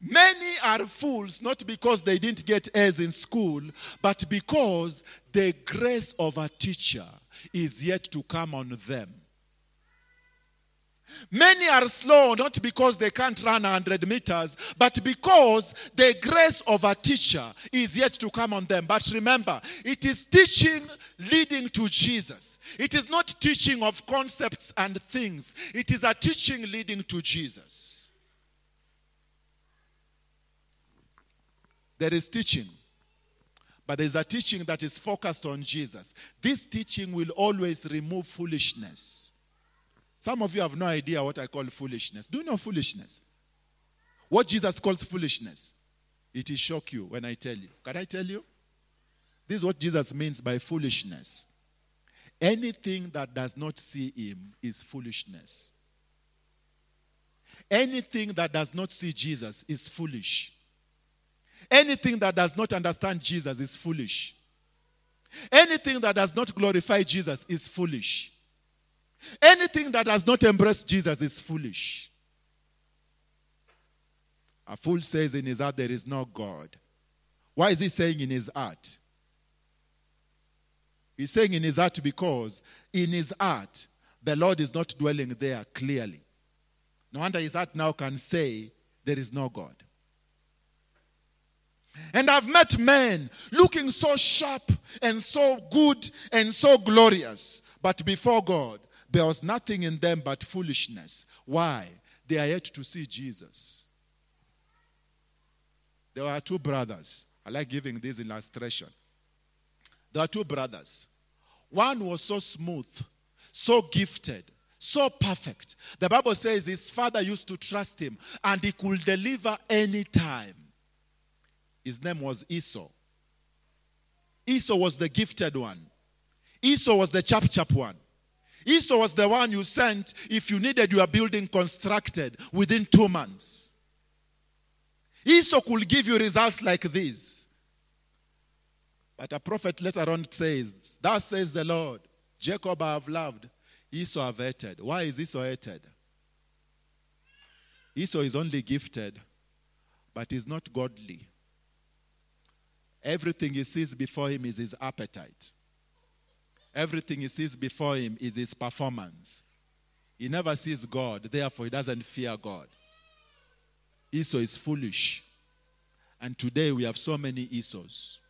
Many are fools not because they didn't get A's in school, but because the grace of a teacher is yet to come on them. Many are slow not because they can't run 100 meters, but because the grace of a teacher is yet to come on them. But remember, it is teaching leading to Jesus. It is not teaching of concepts and things, it is a teaching leading to Jesus. There is teaching, but there's a teaching that is focused on Jesus. This teaching will always remove foolishness. Some of you have no idea what I call foolishness. Do you know foolishness? What Jesus calls foolishness? It will shock you when I tell you. Can I tell you? This is what Jesus means by foolishness. Anything that does not see him is foolishness. Anything that does not see Jesus is foolish. Anything that does not understand Jesus is foolish. Anything that does not glorify Jesus is foolish. Anything that has not embraced Jesus is foolish. A fool says in his heart, There is no God. Why is he saying in his heart? He's saying in his heart because in his heart, the Lord is not dwelling there clearly. No wonder his heart now can say, There is no God. And I've met men looking so sharp and so good and so glorious. But before God, there was nothing in them but foolishness. Why? They are yet to see Jesus. There were two brothers. I like giving this illustration. There were two brothers. One was so smooth, so gifted, so perfect. The Bible says his father used to trust him and he could deliver any time. His name was Esau. Esau was the gifted one. Esau was the chap chap one. Esau was the one you sent if you needed your building constructed within two months. Esau could give you results like this. But a prophet later on says, Thus says the Lord, Jacob I have loved, Esau I have hated. Why is Esau hated? Esau is only gifted, but is not godly. Everything he sees before him is his appetite. Everything he sees before him is his performance. He never sees God, therefore, he doesn't fear God. Esau is foolish. And today we have so many Esau's.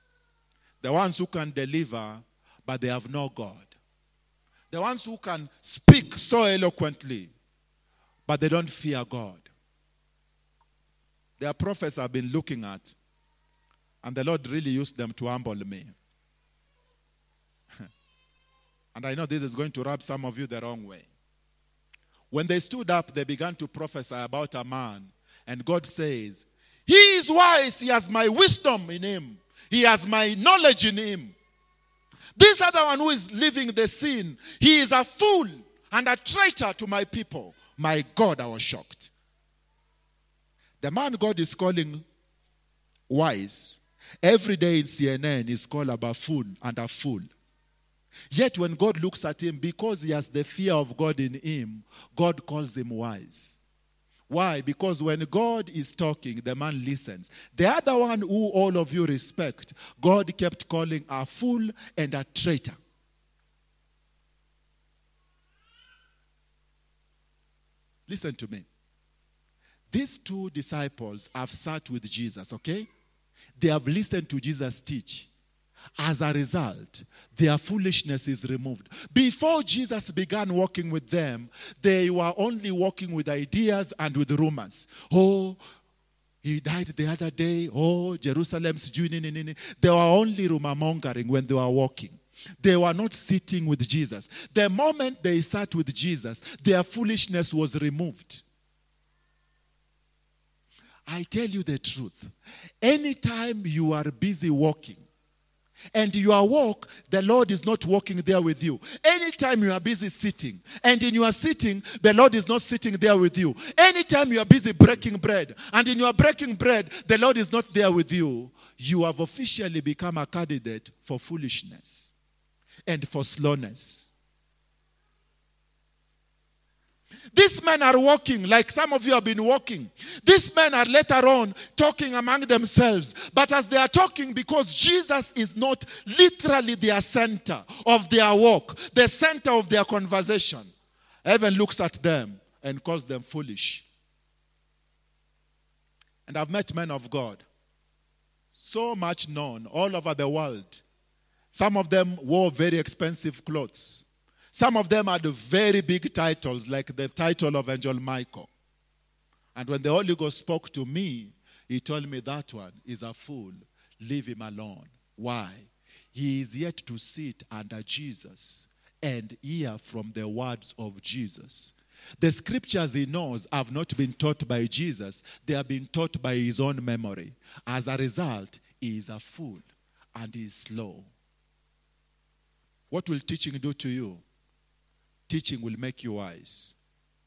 The ones who can deliver, but they have no God. The ones who can speak so eloquently, but they don't fear God. There are prophets I've been looking at, and the Lord really used them to humble me. And I know this is going to rub some of you the wrong way. When they stood up, they began to prophesy about a man, and God says, He is wise, He has my wisdom in Him, He has my knowledge in Him. This other one who is living the sin, he is a fool and a traitor to my people. My God, I was shocked. The man God is calling wise, every day in CNN is called a buffoon and a fool. Yet when God looks at him, because he has the fear of God in him, God calls him wise. Why? Because when God is talking, the man listens. The other one who all of you respect, God kept calling a fool and a traitor. Listen to me. These two disciples have sat with Jesus, okay? They have listened to Jesus teach. As a result, their foolishness is removed. Before Jesus began walking with them, they were only walking with ideas and with rumors. Oh, he died the other day. Oh, Jerusalem's June. They were only rumor mongering when they were walking. They were not sitting with Jesus. The moment they sat with Jesus, their foolishness was removed. I tell you the truth. Anytime you are busy walking, and your walk, the Lord is not walking there with you. Anytime you are busy sitting, and in your sitting, the Lord is not sitting there with you. Anytime you are busy breaking bread, and in your breaking bread, the Lord is not there with you, you have officially become a candidate for foolishness and for slowness. These men are walking like some of you have been walking. These men are later on talking among themselves. But as they are talking, because Jesus is not literally their center of their walk, the center of their conversation, heaven looks at them and calls them foolish. And I've met men of God, so much known all over the world. Some of them wore very expensive clothes. Some of them had very big titles, like the title of Angel Michael. And when the Holy Ghost spoke to me, he told me that one is a fool. Leave him alone. Why? He is yet to sit under Jesus and hear from the words of Jesus. The scriptures he knows have not been taught by Jesus, they have been taught by his own memory. As a result, he is a fool and he is slow. What will teaching do to you? Teaching will make you wise.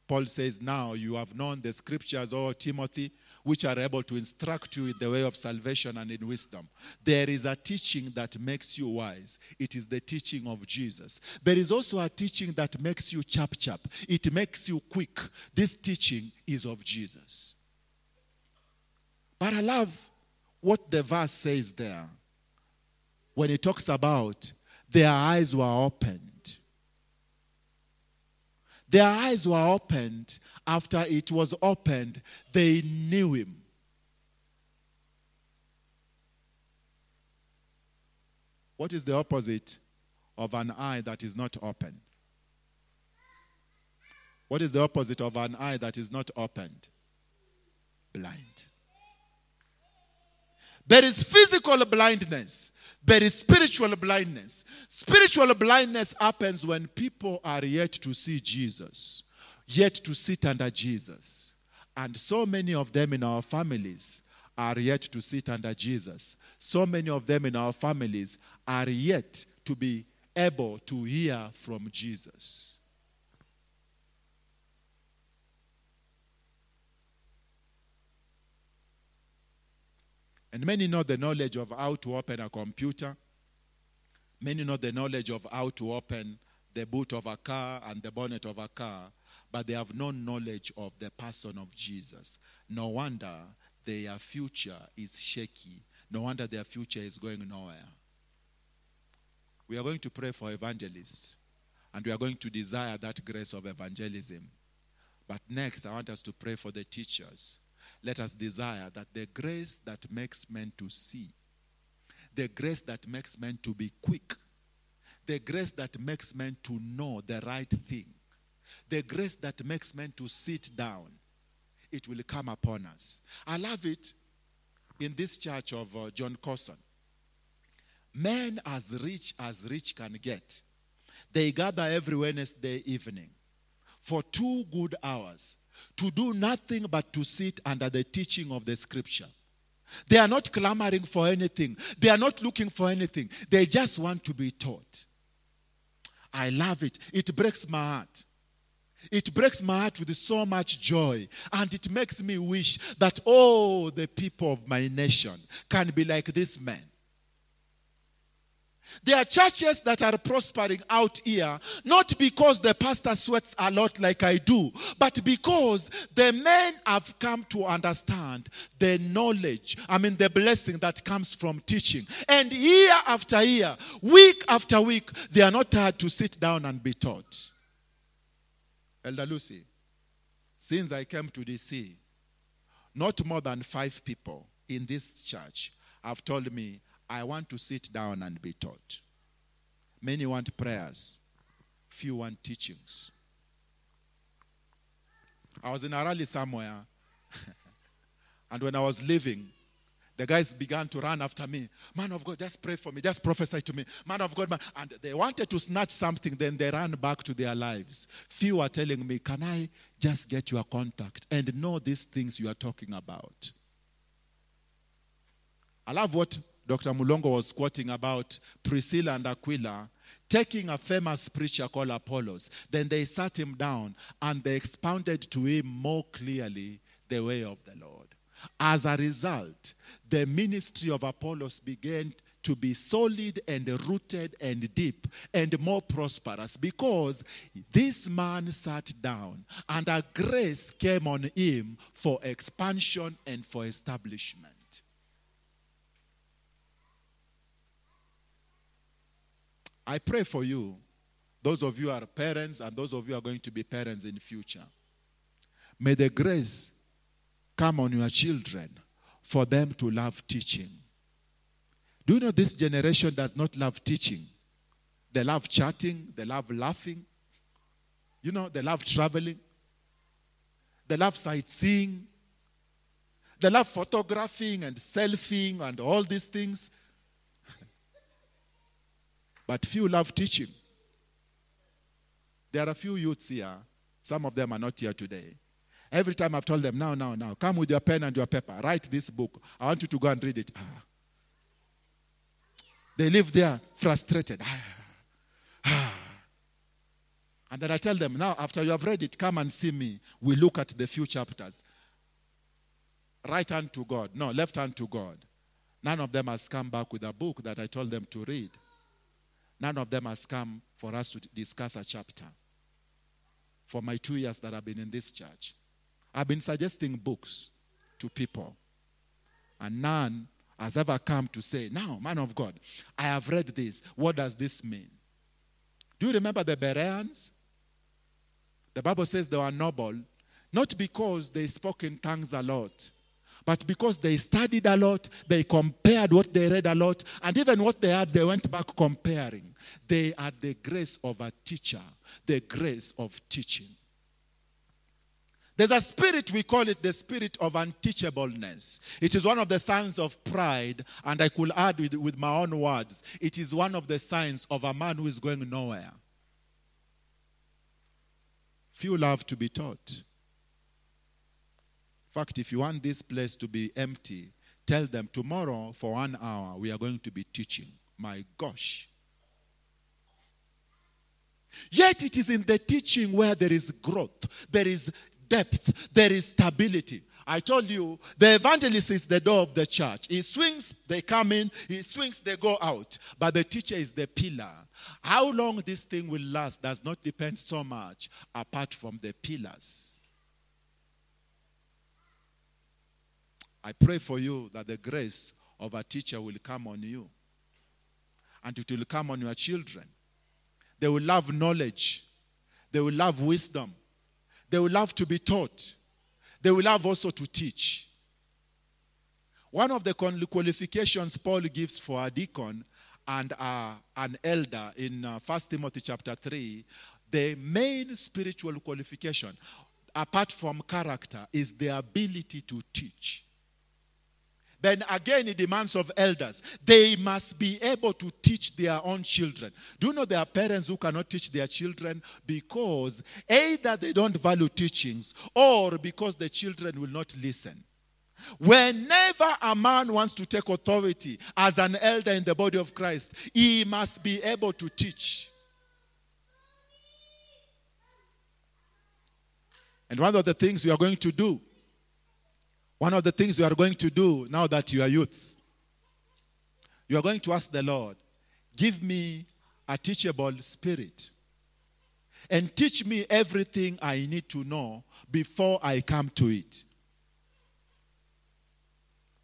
Paul says, Now you have known the scriptures, O Timothy, which are able to instruct you in the way of salvation and in wisdom. There is a teaching that makes you wise. It is the teaching of Jesus. There is also a teaching that makes you chap chap, it makes you quick. This teaching is of Jesus. But I love what the verse says there when it talks about their eyes were opened their eyes were opened. After it was opened, they knew him. What is the opposite of an eye that is not open? What is the opposite of an eye that is not opened? Blind. There is physical blindness, there is spiritual blindness. Spiritual blindness happens when people are yet to see Jesus, yet to sit under Jesus. And so many of them in our families are yet to sit under Jesus. So many of them in our families are yet to be able to hear from Jesus. And many know the knowledge of how to open a computer. Many know the knowledge of how to open the boot of a car and the bonnet of a car, but they have no knowledge of the person of Jesus. No wonder their future is shaky. No wonder their future is going nowhere. We are going to pray for evangelists, and we are going to desire that grace of evangelism. But next, I want us to pray for the teachers. Let us desire that the grace that makes men to see, the grace that makes men to be quick, the grace that makes men to know the right thing, the grace that makes men to sit down, it will come upon us. I love it in this church of uh, John Corson. Men as rich as rich can get, they gather every Wednesday evening for two good hours to do nothing but to sit under the teaching of the scripture. They are not clamoring for anything, they are not looking for anything. They just want to be taught. I love it. It breaks my heart. It breaks my heart with so much joy. And it makes me wish that all the people of my nation can be like this man. There are churches that are prospering out here, not because the pastor sweats a lot like I do, but because the men have come to understand the knowledge, I mean, the blessing that comes from teaching. And year after year, week after week, they are not tired to sit down and be taught. Elder Lucy, since I came to DC, not more than five people in this church have told me I want to sit down and be taught. Many want prayers, few want teachings. I was in a rally somewhere, and when I was leaving, the guys began to run after me. Man of God, just pray for me, just prophesy to me. Man of God, man. And they wanted to snatch something, then they ran back to their lives. Few are telling me, Can I just get your contact and know these things you are talking about? I love what Dr. Mulongo was quoting about Priscilla and Aquila taking a famous preacher called Apollos. Then they sat him down and they expounded to him more clearly the way of the Lord. As a result, the ministry of Apollos began to be solid and rooted and deep and more prosperous because this man sat down and a grace came on him for expansion and for establishment. I pray for you, those of you are parents and those of you are going to be parents in the future. May the grace come on your children for them to love teaching. Do you know this generation does not love teaching? They love chatting, they love laughing, you know, they love traveling, they love sightseeing, they love photographing and selfieing and all these things but few love teaching. There are a few youths here. Some of them are not here today. Every time I've told them, now, now, now, come with your pen and your paper. Write this book. I want you to go and read it. Ah. They live there frustrated. Ah. Ah. And then I tell them, now, after you have read it, come and see me. We look at the few chapters. Right hand to God. No, left hand to God. None of them has come back with a book that I told them to read. None of them has come for us to discuss a chapter. For my two years that I've been in this church, I've been suggesting books to people, and none has ever come to say, Now, man of God, I have read this. What does this mean? Do you remember the Bereans? The Bible says they were noble, not because they spoke in tongues a lot, but because they studied a lot, they compared what they read a lot, and even what they had, they went back comparing. They had the grace of a teacher, the grace of teaching. There's a spirit, we call it the spirit of unteachableness. It is one of the signs of pride, and I could add with, with my own words, it is one of the signs of a man who is going nowhere. Few love to be taught fact, if you want this place to be empty, tell them tomorrow for one hour we are going to be teaching. My gosh. Yet it is in the teaching where there is growth, there is depth, there is stability. I told you the evangelist is the door of the church. He swings, they come in, he swings, they go out. But the teacher is the pillar. How long this thing will last does not depend so much apart from the pillars. I pray for you that the grace of a teacher will come on you and it will come on your children. They will love knowledge, they will love wisdom, they will love to be taught. They will have also to teach. One of the qualifications Paul gives for a deacon and uh, an elder in uh, 1 Timothy chapter 3, the main spiritual qualification, apart from character, is the ability to teach. Then again, it demands of elders. They must be able to teach their own children. Do you know there are parents who cannot teach their children because either they don't value teachings or because the children will not listen? Whenever a man wants to take authority as an elder in the body of Christ, he must be able to teach. And one of the things we are going to do one of the things you are going to do now that you are youths, you are going to ask the Lord, give me a teachable spirit and teach me everything I need to know before I come to it.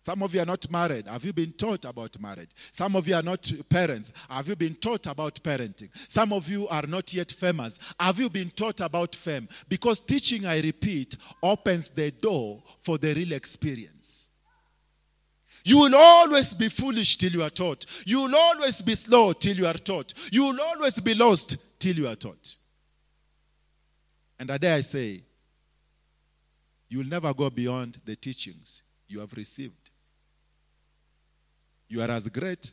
Some of you are not married. Have you been taught about marriage? Some of you are not parents. Have you been taught about parenting? Some of you are not yet famous. Have you been taught about fame? Because teaching, I repeat, opens the door for the real experience. You will always be foolish till you are taught. You will always be slow till you are taught. You will always be lost till you are taught. And I dare I say, you will never go beyond the teachings you have received. You are as great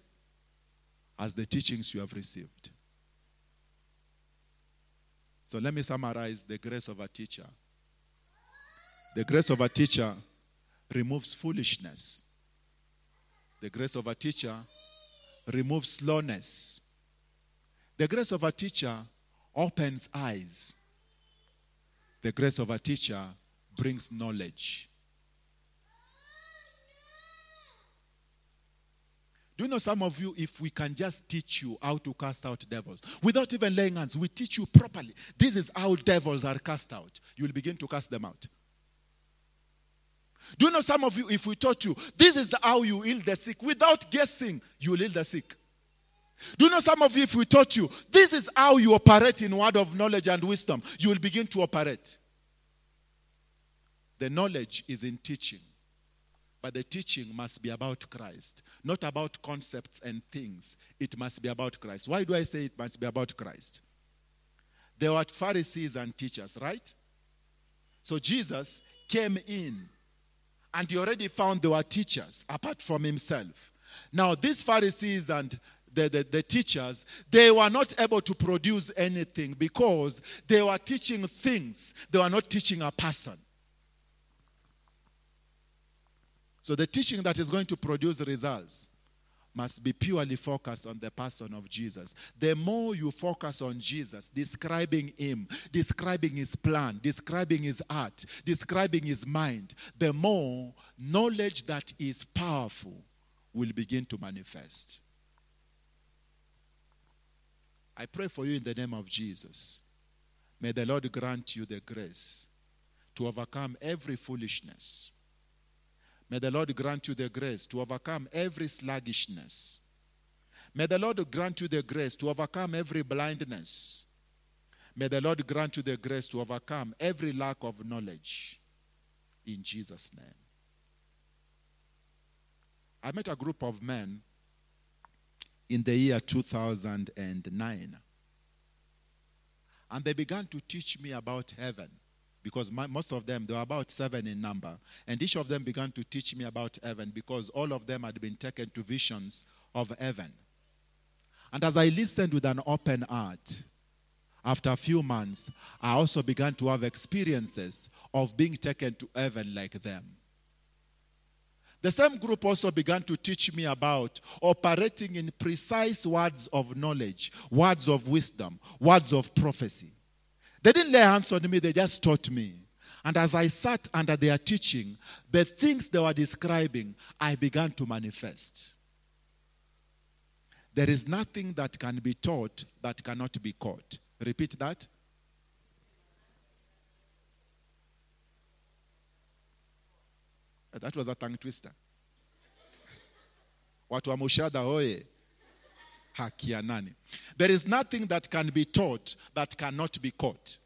as the teachings you have received. So let me summarize the grace of a teacher. The grace of a teacher removes foolishness. The grace of a teacher removes slowness. The grace of a teacher opens eyes. The grace of a teacher brings knowledge. You know some of you, if we can just teach you how to cast out devils without even laying hands, we teach you properly. This is how devils are cast out. You will begin to cast them out. Do you know some of you, if we taught you, this is how you heal the sick without guessing, you will heal the sick. Do you know some of you, if we taught you, this is how you operate in word of knowledge and wisdom, you will begin to operate. The knowledge is in teaching. But the teaching must be about Christ, not about concepts and things. It must be about Christ. Why do I say it must be about Christ? There were Pharisees and teachers, right? So Jesus came in and he already found there were teachers apart from himself. Now, these Pharisees and the, the, the, teachers, they were not able to produce anything because they were teaching things, they were not teaching a person. So the teaching that is going to produce results must be purely focused on the person of Jesus. The more you focus on Jesus, describing him, describing his plan, describing his art, describing his mind, the more knowledge that is powerful will begin to manifest. I pray for you in the name of Jesus. May the Lord grant you the grace to overcome every foolishness May the Lord grant you the grace to overcome every sluggishness. May the Lord grant you the grace to overcome every blindness. May the Lord grant you the grace to overcome every lack of knowledge. In Jesus' name. I met a group of men in the year 2009. And they began to teach me about heaven because my, most of them, they were about seven in number. And each of them began to teach me about heaven because all of them had been taken to visions of heaven. And as I listened with an open heart, after a few months, I also began to have experiences of being taken to heaven like them. The same group also began to teach me about operating in precise words of knowledge, words of wisdom, words of prophecy. They didn't lay hands on me, they just taught me. And as I sat under their teaching, the things they were describing, I began to manifest. There is nothing that can be taught that cannot be caught. Repeat that. That was a tongue twister. Watu wa Mushada oye. Haki ya nani? There is nothing that can be taught that cannot be caught.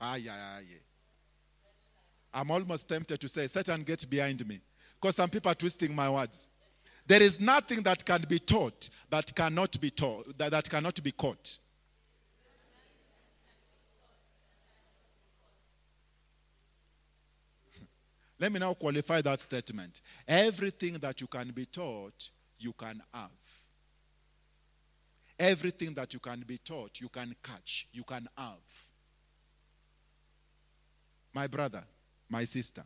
Ah, yeah, yeah, yeah. I'm almost tempted to say, Satan, get behind me. Because some people are twisting my words. There is nothing that can be taught that cannot be taught, that, that cannot be caught. Let me now qualify that statement. Everything that you can be taught, you can have. Everything that you can be taught, you can catch, you can have. My brother, my sister,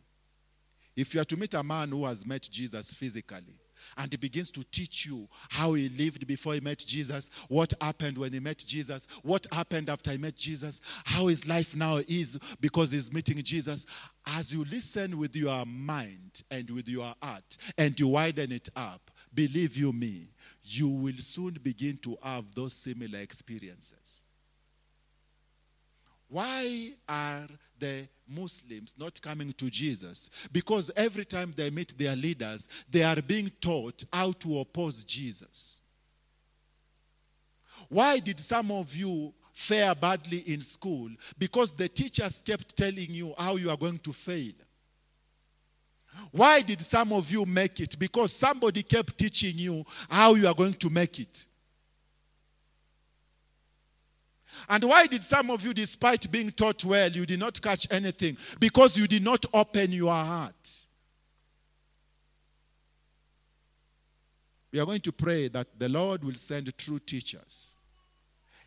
if you are to meet a man who has met Jesus physically, and he begins to teach you how he lived before he met Jesus, what happened when he met Jesus, what happened after he met Jesus, how his life now is because he's meeting Jesus. As you listen with your mind and with your heart and you widen it up, believe you me, you will soon begin to have those similar experiences. Why are the Muslims not coming to Jesus? Because every time they meet their leaders, they are being taught how to oppose Jesus. Why did some of you fare badly in school? Because the teachers kept telling you how you are going to fail. Why did some of you make it? Because somebody kept teaching you how you are going to make it. And why did some of you, despite being taught well, you did not catch anything? Because you did not open your heart. We are going to pray that the Lord will send true teachers,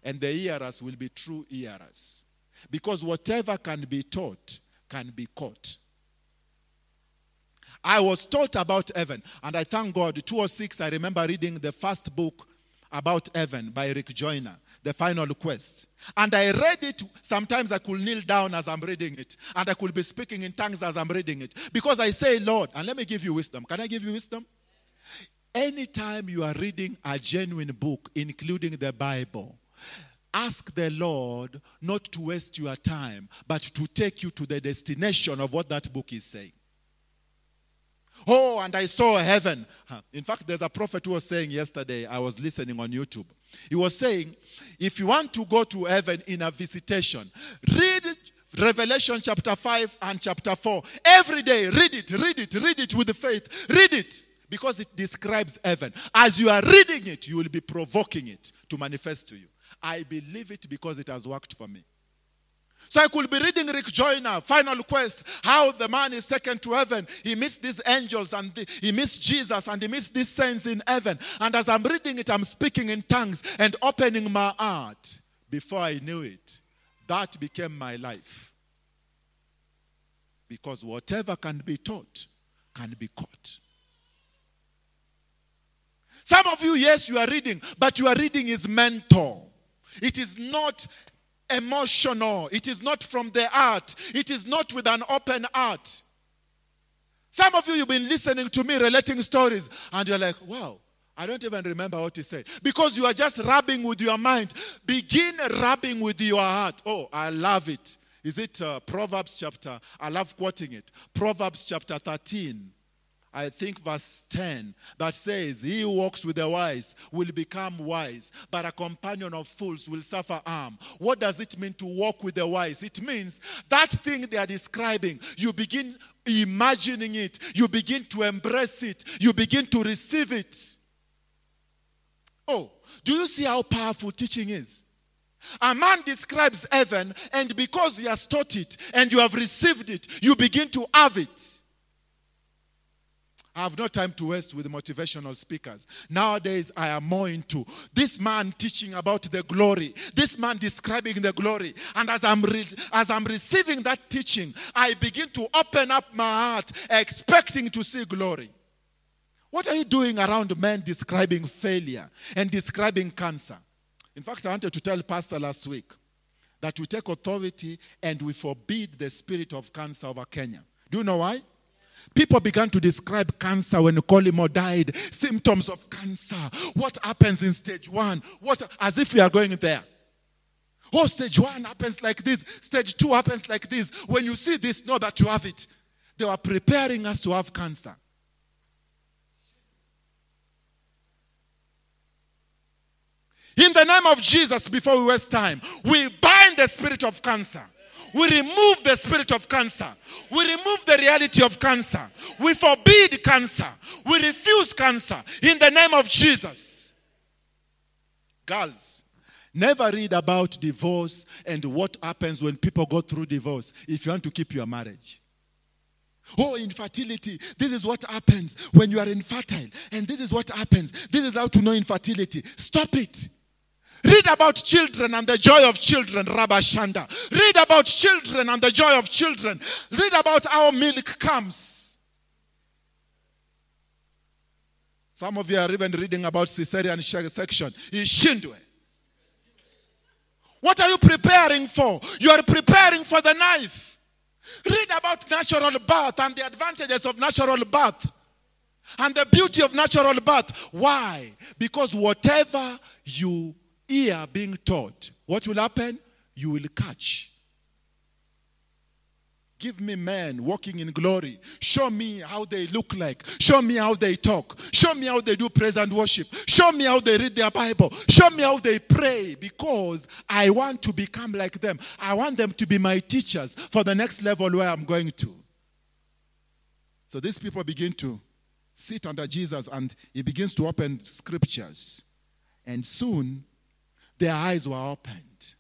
and the hearers will be true hearers. Because whatever can be taught can be caught. I was taught about heaven, and I thank God. 206, I remember reading the first book about heaven by Rick Joyner the final quest. And I read it. Sometimes I could kneel down as I'm reading it, and I could be speaking in tongues as I'm reading it. Because I say, Lord, and let me give you wisdom. Can I give you wisdom? Anytime you are reading a genuine book, including the Bible, ask the Lord not to waste your time, but to take you to the destination of what that book is saying. Oh, and I saw heaven. In fact, there's a prophet who was saying yesterday, I was listening on YouTube. He was saying, if you want to go to heaven in a visitation, read Revelation chapter 5 and chapter 4. Every day, read it, read it, read it with faith. Read it because it describes heaven. As you are reading it, you will be provoking it to manifest to you. I believe it because it has worked for me. So I could be reading Rick Joyner, Final Quest, how the man is taken to heaven. He meets these angels and the, he meets Jesus and he meets these saints in heaven. And as I'm reading it, I'm speaking in tongues and opening my heart. Before I knew it, that became my life. Because whatever can be taught can be caught. Some of you, yes, you are reading, but your reading is mental. It is not emotional. It is not from the heart. It is not with an open heart. Some of you, you've been listening to me relating stories, and you're like, wow, I don't even remember what he said. Because you are just rubbing with your mind. Begin rubbing with your heart. Oh, I love it. Is it uh, Proverbs chapter? I love quoting it. Proverbs chapter 13. I think verse 10 that says, He who walks with the wise will become wise, but a companion of fools will suffer harm. What does it mean to walk with the wise? It means that thing they are describing, you begin imagining it, you begin to embrace it, you begin to receive it. Oh, do you see how powerful teaching is? A man describes heaven, and because he has taught it and you have received it, you begin to have it. I have no time to waste with motivational speakers. Nowadays, I am more into this man teaching about the glory, this man describing the glory. And as I'm, re- as I'm receiving that teaching, I begin to open up my heart, expecting to see glory. What are you doing around men describing failure and describing cancer? In fact, I wanted to tell Pastor last week that we take authority and we forbid the spirit of cancer over Kenya. Do you know why? People began to describe cancer when Kolimo died, symptoms of cancer. What happens in stage one? What as if we are going there. Oh, stage one happens like this, stage two happens like this. When you see this, know that you have it. They were preparing us to have cancer. In the name of Jesus, before we waste time, we bind the spirit of cancer. We remove the spirit of cancer. We remove the reality of cancer. We forbid cancer. We refuse cancer in the name of Jesus. Girls, never read about divorce and what happens when people go through divorce if you want to keep your marriage. Oh, infertility. This is what happens when you are infertile. And this is what happens. This is how to know infertility. Stop it. Read about children and the joy of children, Rabashanda. Read about children and the joy of children. Read about how milk comes. Some of you are even reading about cesarean section. Ishindwe. What are you preparing for? You are preparing for the knife. Read about natural birth and the advantages of natural birth and the beauty of natural birth. Why? Because whatever you ear being taught, what will happen? You will catch. Give me men walking in glory. Show me how they look like. Show me how they talk. Show me how they do praise and worship. Show me how they read their Bible. Show me how they pray because I want to become like them. I want them to be my teachers for the next level where I'm going to. So these people begin to sit under Jesus and he begins to open scriptures. And soon their eyes were opened.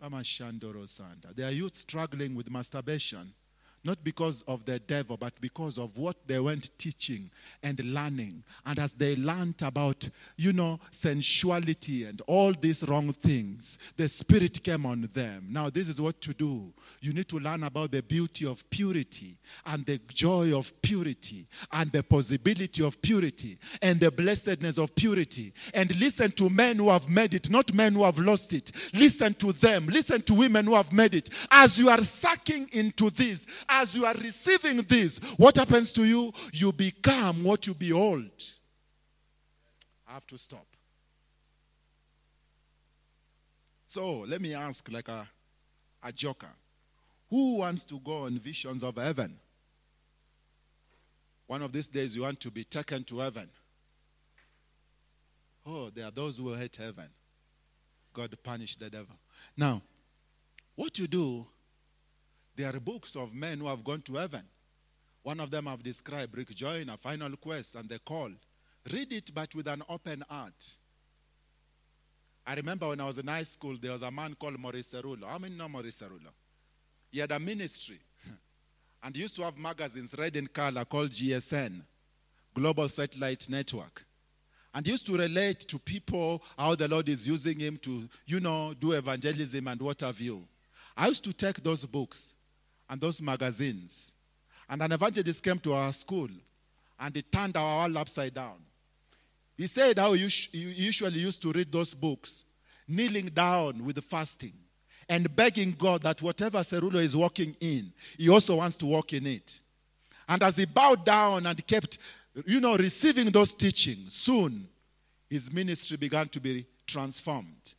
There are youth struggling with masturbation not because of the devil, but because of what they went teaching and learning. And as they learned about, you know, sensuality and all these wrong things, the Spirit came on them. Now, this is what to do. You need to learn about the beauty of purity and the joy of purity and the possibility of purity and the blessedness of purity. And listen to men who have made it, not men who have lost it. Listen to them. Listen to women who have made it. As you are sucking into this, as you are receiving this, what happens to you? You become what you behold. I have to stop. So let me ask, like a, a joker who wants to go on visions of heaven? One of these days, you want to be taken to heaven. Oh, there are those who hate heaven. God punish the devil. Now, what you do there are books of men who have gone to heaven. One of them I've described, Rick Joyner, Final Quest, and The Call. Read it, but with an open heart. I remember when I was in high school, there was a man called Morris Cerullo. How many know Morris Cerullo? He had a ministry and used to have magazines red in color called GSN, Global Satellite Network. And used to relate to people how the Lord is using him to, you know, do evangelism and what have you. I used to take those books and those magazines. And an evangelist came to our school and he turned our world upside down. He said how he usually used to read those books, kneeling down with fasting and begging God that whatever Cerullo is walking in, he also wants to walk in it. And as he bowed down and kept, you know, receiving those teachings, soon his ministry began to be transformed.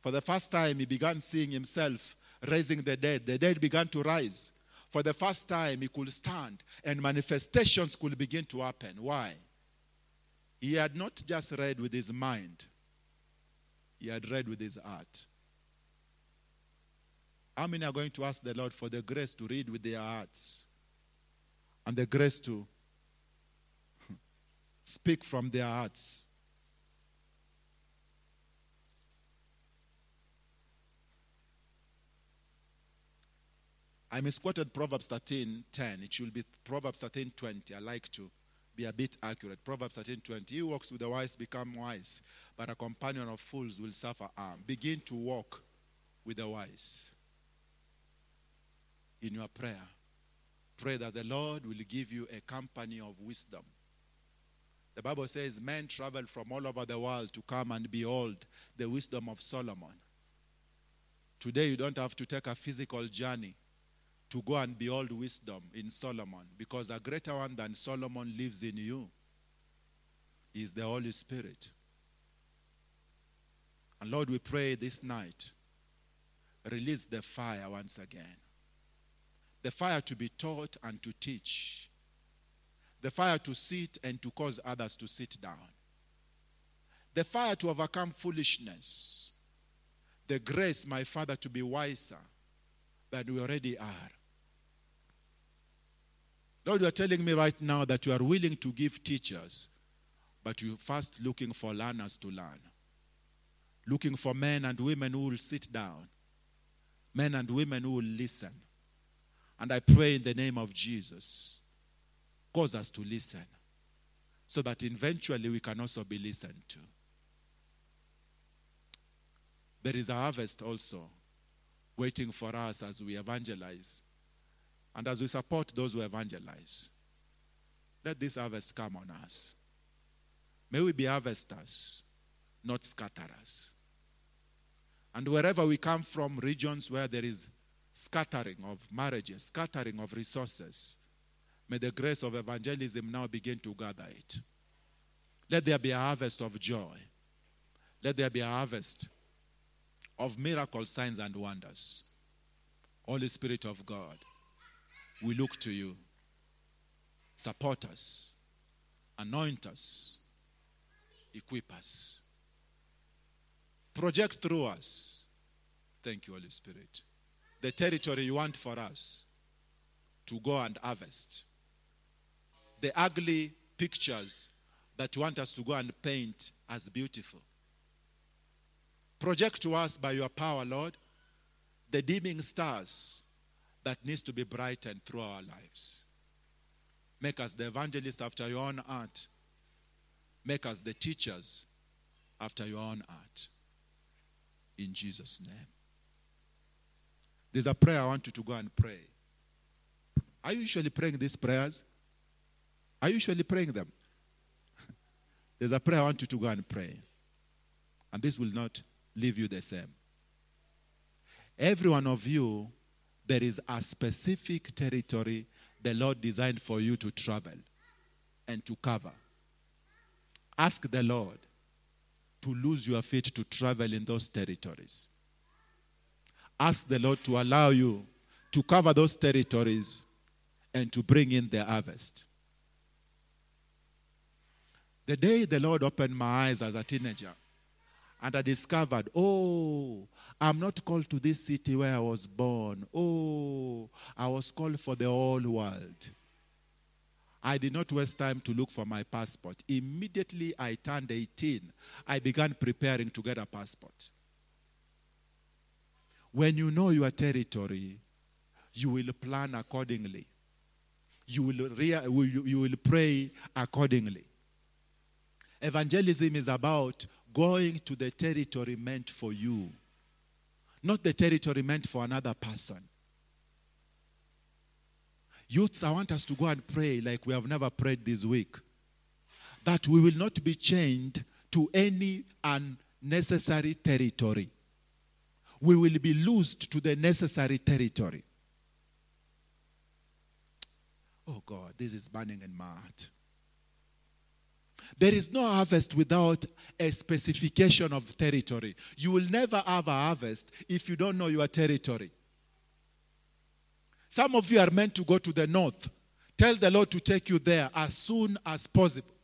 For the first time, he began seeing himself raising the dead. The dead began to rise. For the first time, he could stand and manifestations could begin to happen. Why? He had not just read with his mind, he had read with his heart. How many are going to ask the Lord for the grace to read with their hearts and the grace to speak from their hearts? I misquoted Proverbs 13 10. It should be Proverbs 13 20. I like to be a bit accurate. Proverbs 13 20. He walks with the wise become wise, but a companion of fools will suffer harm. Begin to walk with the wise in your prayer. Pray that the Lord will give you a company of wisdom. The Bible says men travel from all over the world to come and behold the wisdom of Solomon. Today, you don't have to take a physical journey to go and behold wisdom in Solomon because a greater one than Solomon lives in you. Is the Holy Spirit. And Lord, we pray this night, release the fire once again. The fire to be taught and to teach. The fire to sit and to cause others to sit down. The fire to overcome foolishness. The grace, my Father, to be wiser than we already are. Lord, you are telling me right now that you are willing to give teachers, but you're first looking for learners to learn. Looking for men and women who will sit down, men and women who will listen. And I pray in the name of Jesus, cause us to listen so that eventually we can also be listened to. There is a harvest also waiting for us as we evangelize and as we support those who evangelize. Let this harvest come on us. May we be harvesters, not scatterers. And wherever we come from, regions where there is scattering of marriages, scattering of resources, may the grace of evangelism now begin to gather it. Let there be a harvest of joy. Let there be a harvest of miracle signs, and wonders. Holy Spirit of God, we look to you. Support us, anoint us, equip us, project through us. Thank you, Holy Spirit. The territory you want for us to go and harvest. The ugly pictures that you want us to go and paint as beautiful. Project to us by your power, Lord, the dimming stars that needs to be brightened through our lives. Make us the evangelists after your own heart. Make us the teachers after your own heart. In Jesus' name. There's a prayer I want you to go and pray. Are you usually praying these prayers? Are you usually praying them? There's a prayer I want you to go and pray. And this will not leave you the same. Every one of you, there is a specific territory the Lord designed for you to travel and to cover. Ask the Lord to lose your feet to travel in those territories. Ask the Lord to allow you to cover those territories and to bring in the harvest. The day the Lord opened my eyes as a teenager, and I discovered, oh, I'm not called to this city where I was born. Oh, I was called for the whole world. I did not waste time to look for my passport. Immediately I turned 18, I began preparing to get a passport. When you know your territory, you will plan accordingly. You will, rea- you will pray accordingly. Evangelism is about going to the territory meant for you, not the territory meant for another person. Youths, I want us to go and pray like we have never prayed this week. That we will not be chained to any unnecessary territory. We will be loosed to the necessary territory. Oh God, this is burning in my heart. There is no harvest without a specification of territory. You will never have a harvest if you don't know your territory. Some of you are meant to go to the north. Tell the Lord to take you there as soon as possible.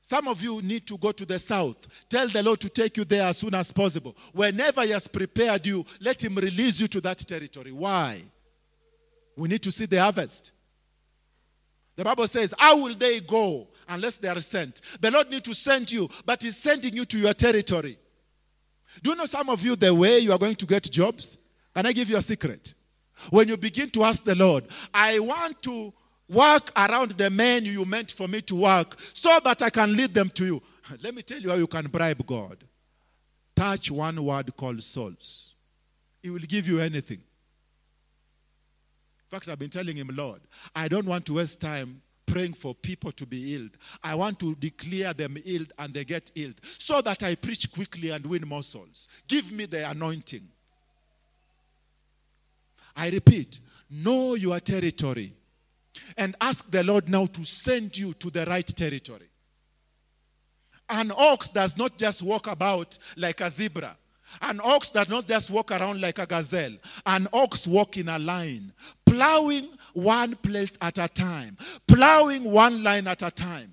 Some of you need to go to the south. Tell the Lord to take you there as soon as possible. Whenever He has prepared you, let Him release you to that territory. Why? We need to see the harvest. The Bible says, How will they go unless they are sent? The Lord need to send you, but He's sending you to your territory. Do you know some of you the way you are going to get jobs? Can I give you a secret? When you begin to ask the Lord, I want to work around the men you meant for me to work so that I can lead them to you. Let me tell you how you can bribe God. Touch one word called souls. He will give you anything. In fact, I've been telling him, Lord, I don't want to waste time praying for people to be healed. I want to declare them healed and they get healed so that I preach quickly and win more souls. Give me the anointing. I repeat, know your territory and ask the Lord now to send you to the right territory. An ox does not just walk about like a zebra. An ox does not just walk around like a gazelle. An ox walk in a line, plowing one place at a time, plowing one line at a time.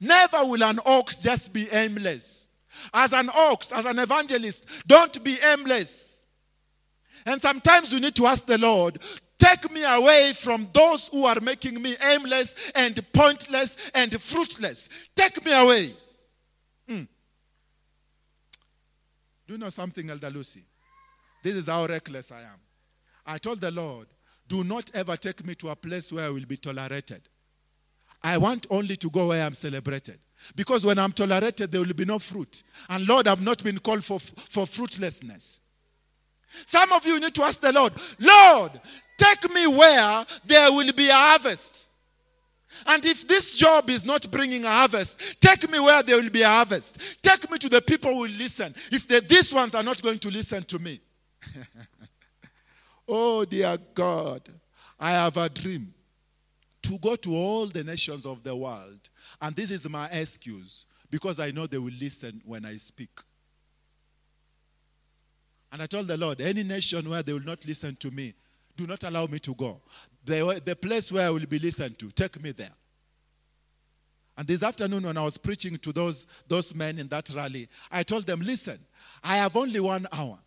Never will an ox just be aimless. As an ox, as an evangelist, don't be aimless. And sometimes you need to ask the Lord, take me away from those who are making me aimless and pointless and fruitless. Take me away. Mm. Do you know something, Elder Lucy? This is how reckless I am. I told the Lord, do not ever take me to a place where I will be tolerated. I want only to go where I'm celebrated. Because when I'm tolerated, there will be no fruit. And Lord, I've not been called for, for fruitlessness. Some of you need to ask the Lord, Lord, take me where there will be a harvest. And if this job is not bringing a harvest, take me where there will be a harvest. Take me to the people who will listen. If the, these ones are not going to listen to me. oh, dear God, I have a dream to go to all the nations of the world. And this is my excuse because I know they will listen when I speak. And I told the Lord, any nation where they will not listen to me, do not allow me to go. The, the place where I will be listened to, take me there. And this afternoon, when I was preaching to those, those men in that rally, I told them, listen, I have only one hour.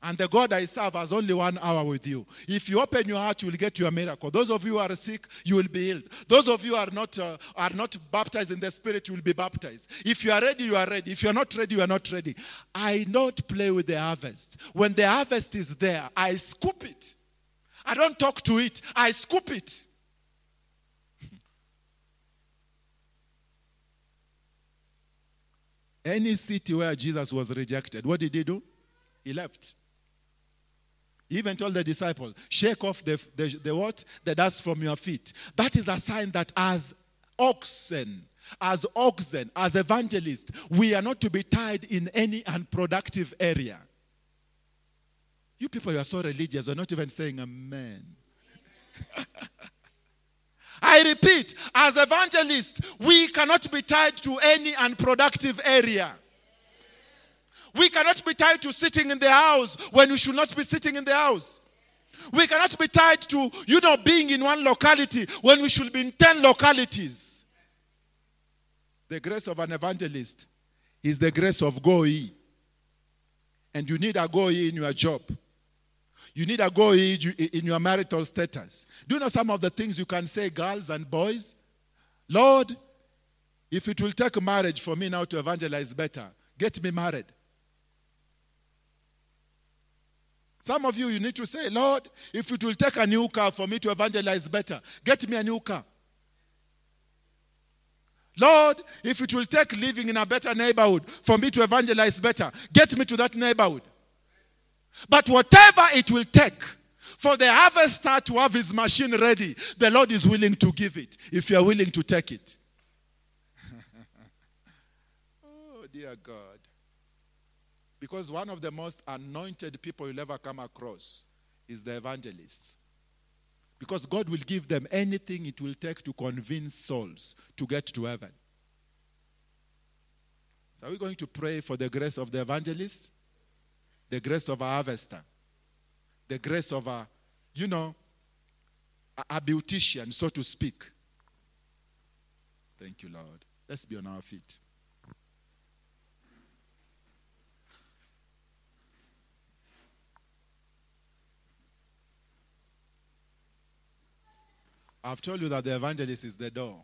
And the God I serve has only one hour with you. If you open your heart, you will get your miracle. Those of you who are sick, you will be healed. Those of you who are not, uh, are not baptized in the Spirit, you will be baptized. If you are ready, you are ready. If you are not ready, you are not ready. I not play with the harvest. When the harvest is there, I scoop it. I don't talk to it, I scoop it. Any city where Jesus was rejected, what did he do? He left. He even told the disciple, shake off the, the, the what? The dust from your feet. That is a sign that as oxen, as oxen, as evangelists, we are not to be tied in any unproductive area. You people, you are so religious, you're not even saying amen. I repeat, as evangelists, we cannot be tied to any unproductive area. We cannot be tied to sitting in the house when we should not be sitting in the house. We cannot be tied to, you know, being in one locality when we should be in 10 localities. The grace of an evangelist is the grace of go. And you need a go in your job. You need a go in your marital status. Do you know some of the things you can say, girls and boys? Lord, if it will take marriage for me now to evangelize better, get me married. Some of you, you need to say, Lord, if it will take a new car for me to evangelize better, get me a new car. Lord, if it will take living in a better neighborhood for me to evangelize better, get me to that neighborhood. But whatever it will take for the harvester to have his machine ready, the Lord is willing to give it if you are willing to take it. oh, dear God. Because one of the most anointed people you'll ever come across is the evangelist. Because God will give them anything it will take to convince souls to get to heaven. So, are we going to pray for the grace of the evangelist? The grace of a harvester? The grace of a, you know, a beautician, so to speak? Thank you, Lord. Let's be on our feet. I've told you that the evangelist is the door.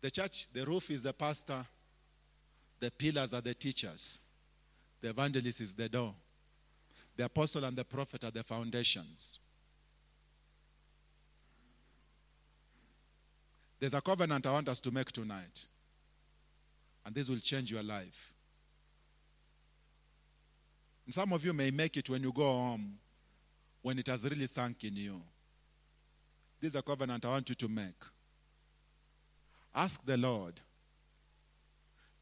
The church, the roof is the pastor, the pillars are the teachers, the evangelist is the door. The apostle and the prophet are the foundations. There's a covenant I want us to make tonight, and this will change your life. And some of you may make it when you go home, when it has really sunk in you. This is a covenant I want you to make. Ask the Lord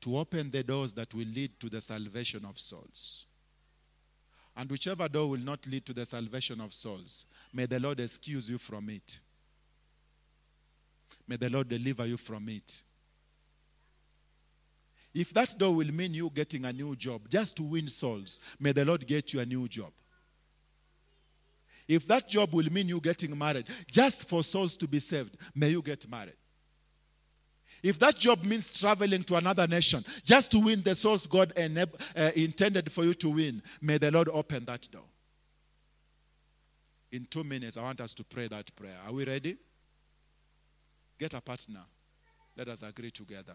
to open the doors that will lead to the salvation of souls. And whichever door will not lead to the salvation of souls, may the Lord excuse you from it. May the Lord deliver you from it. If that door will mean you getting a new job just to win souls, may the Lord get you a new job. If that job will mean you getting married just for souls to be saved, may you get married. If that job means traveling to another nation just to win the souls God enab- uh, intended for you to win, may the Lord open that door. In two minutes, I want us to pray that prayer. Are we ready? Get a partner. Let us agree together.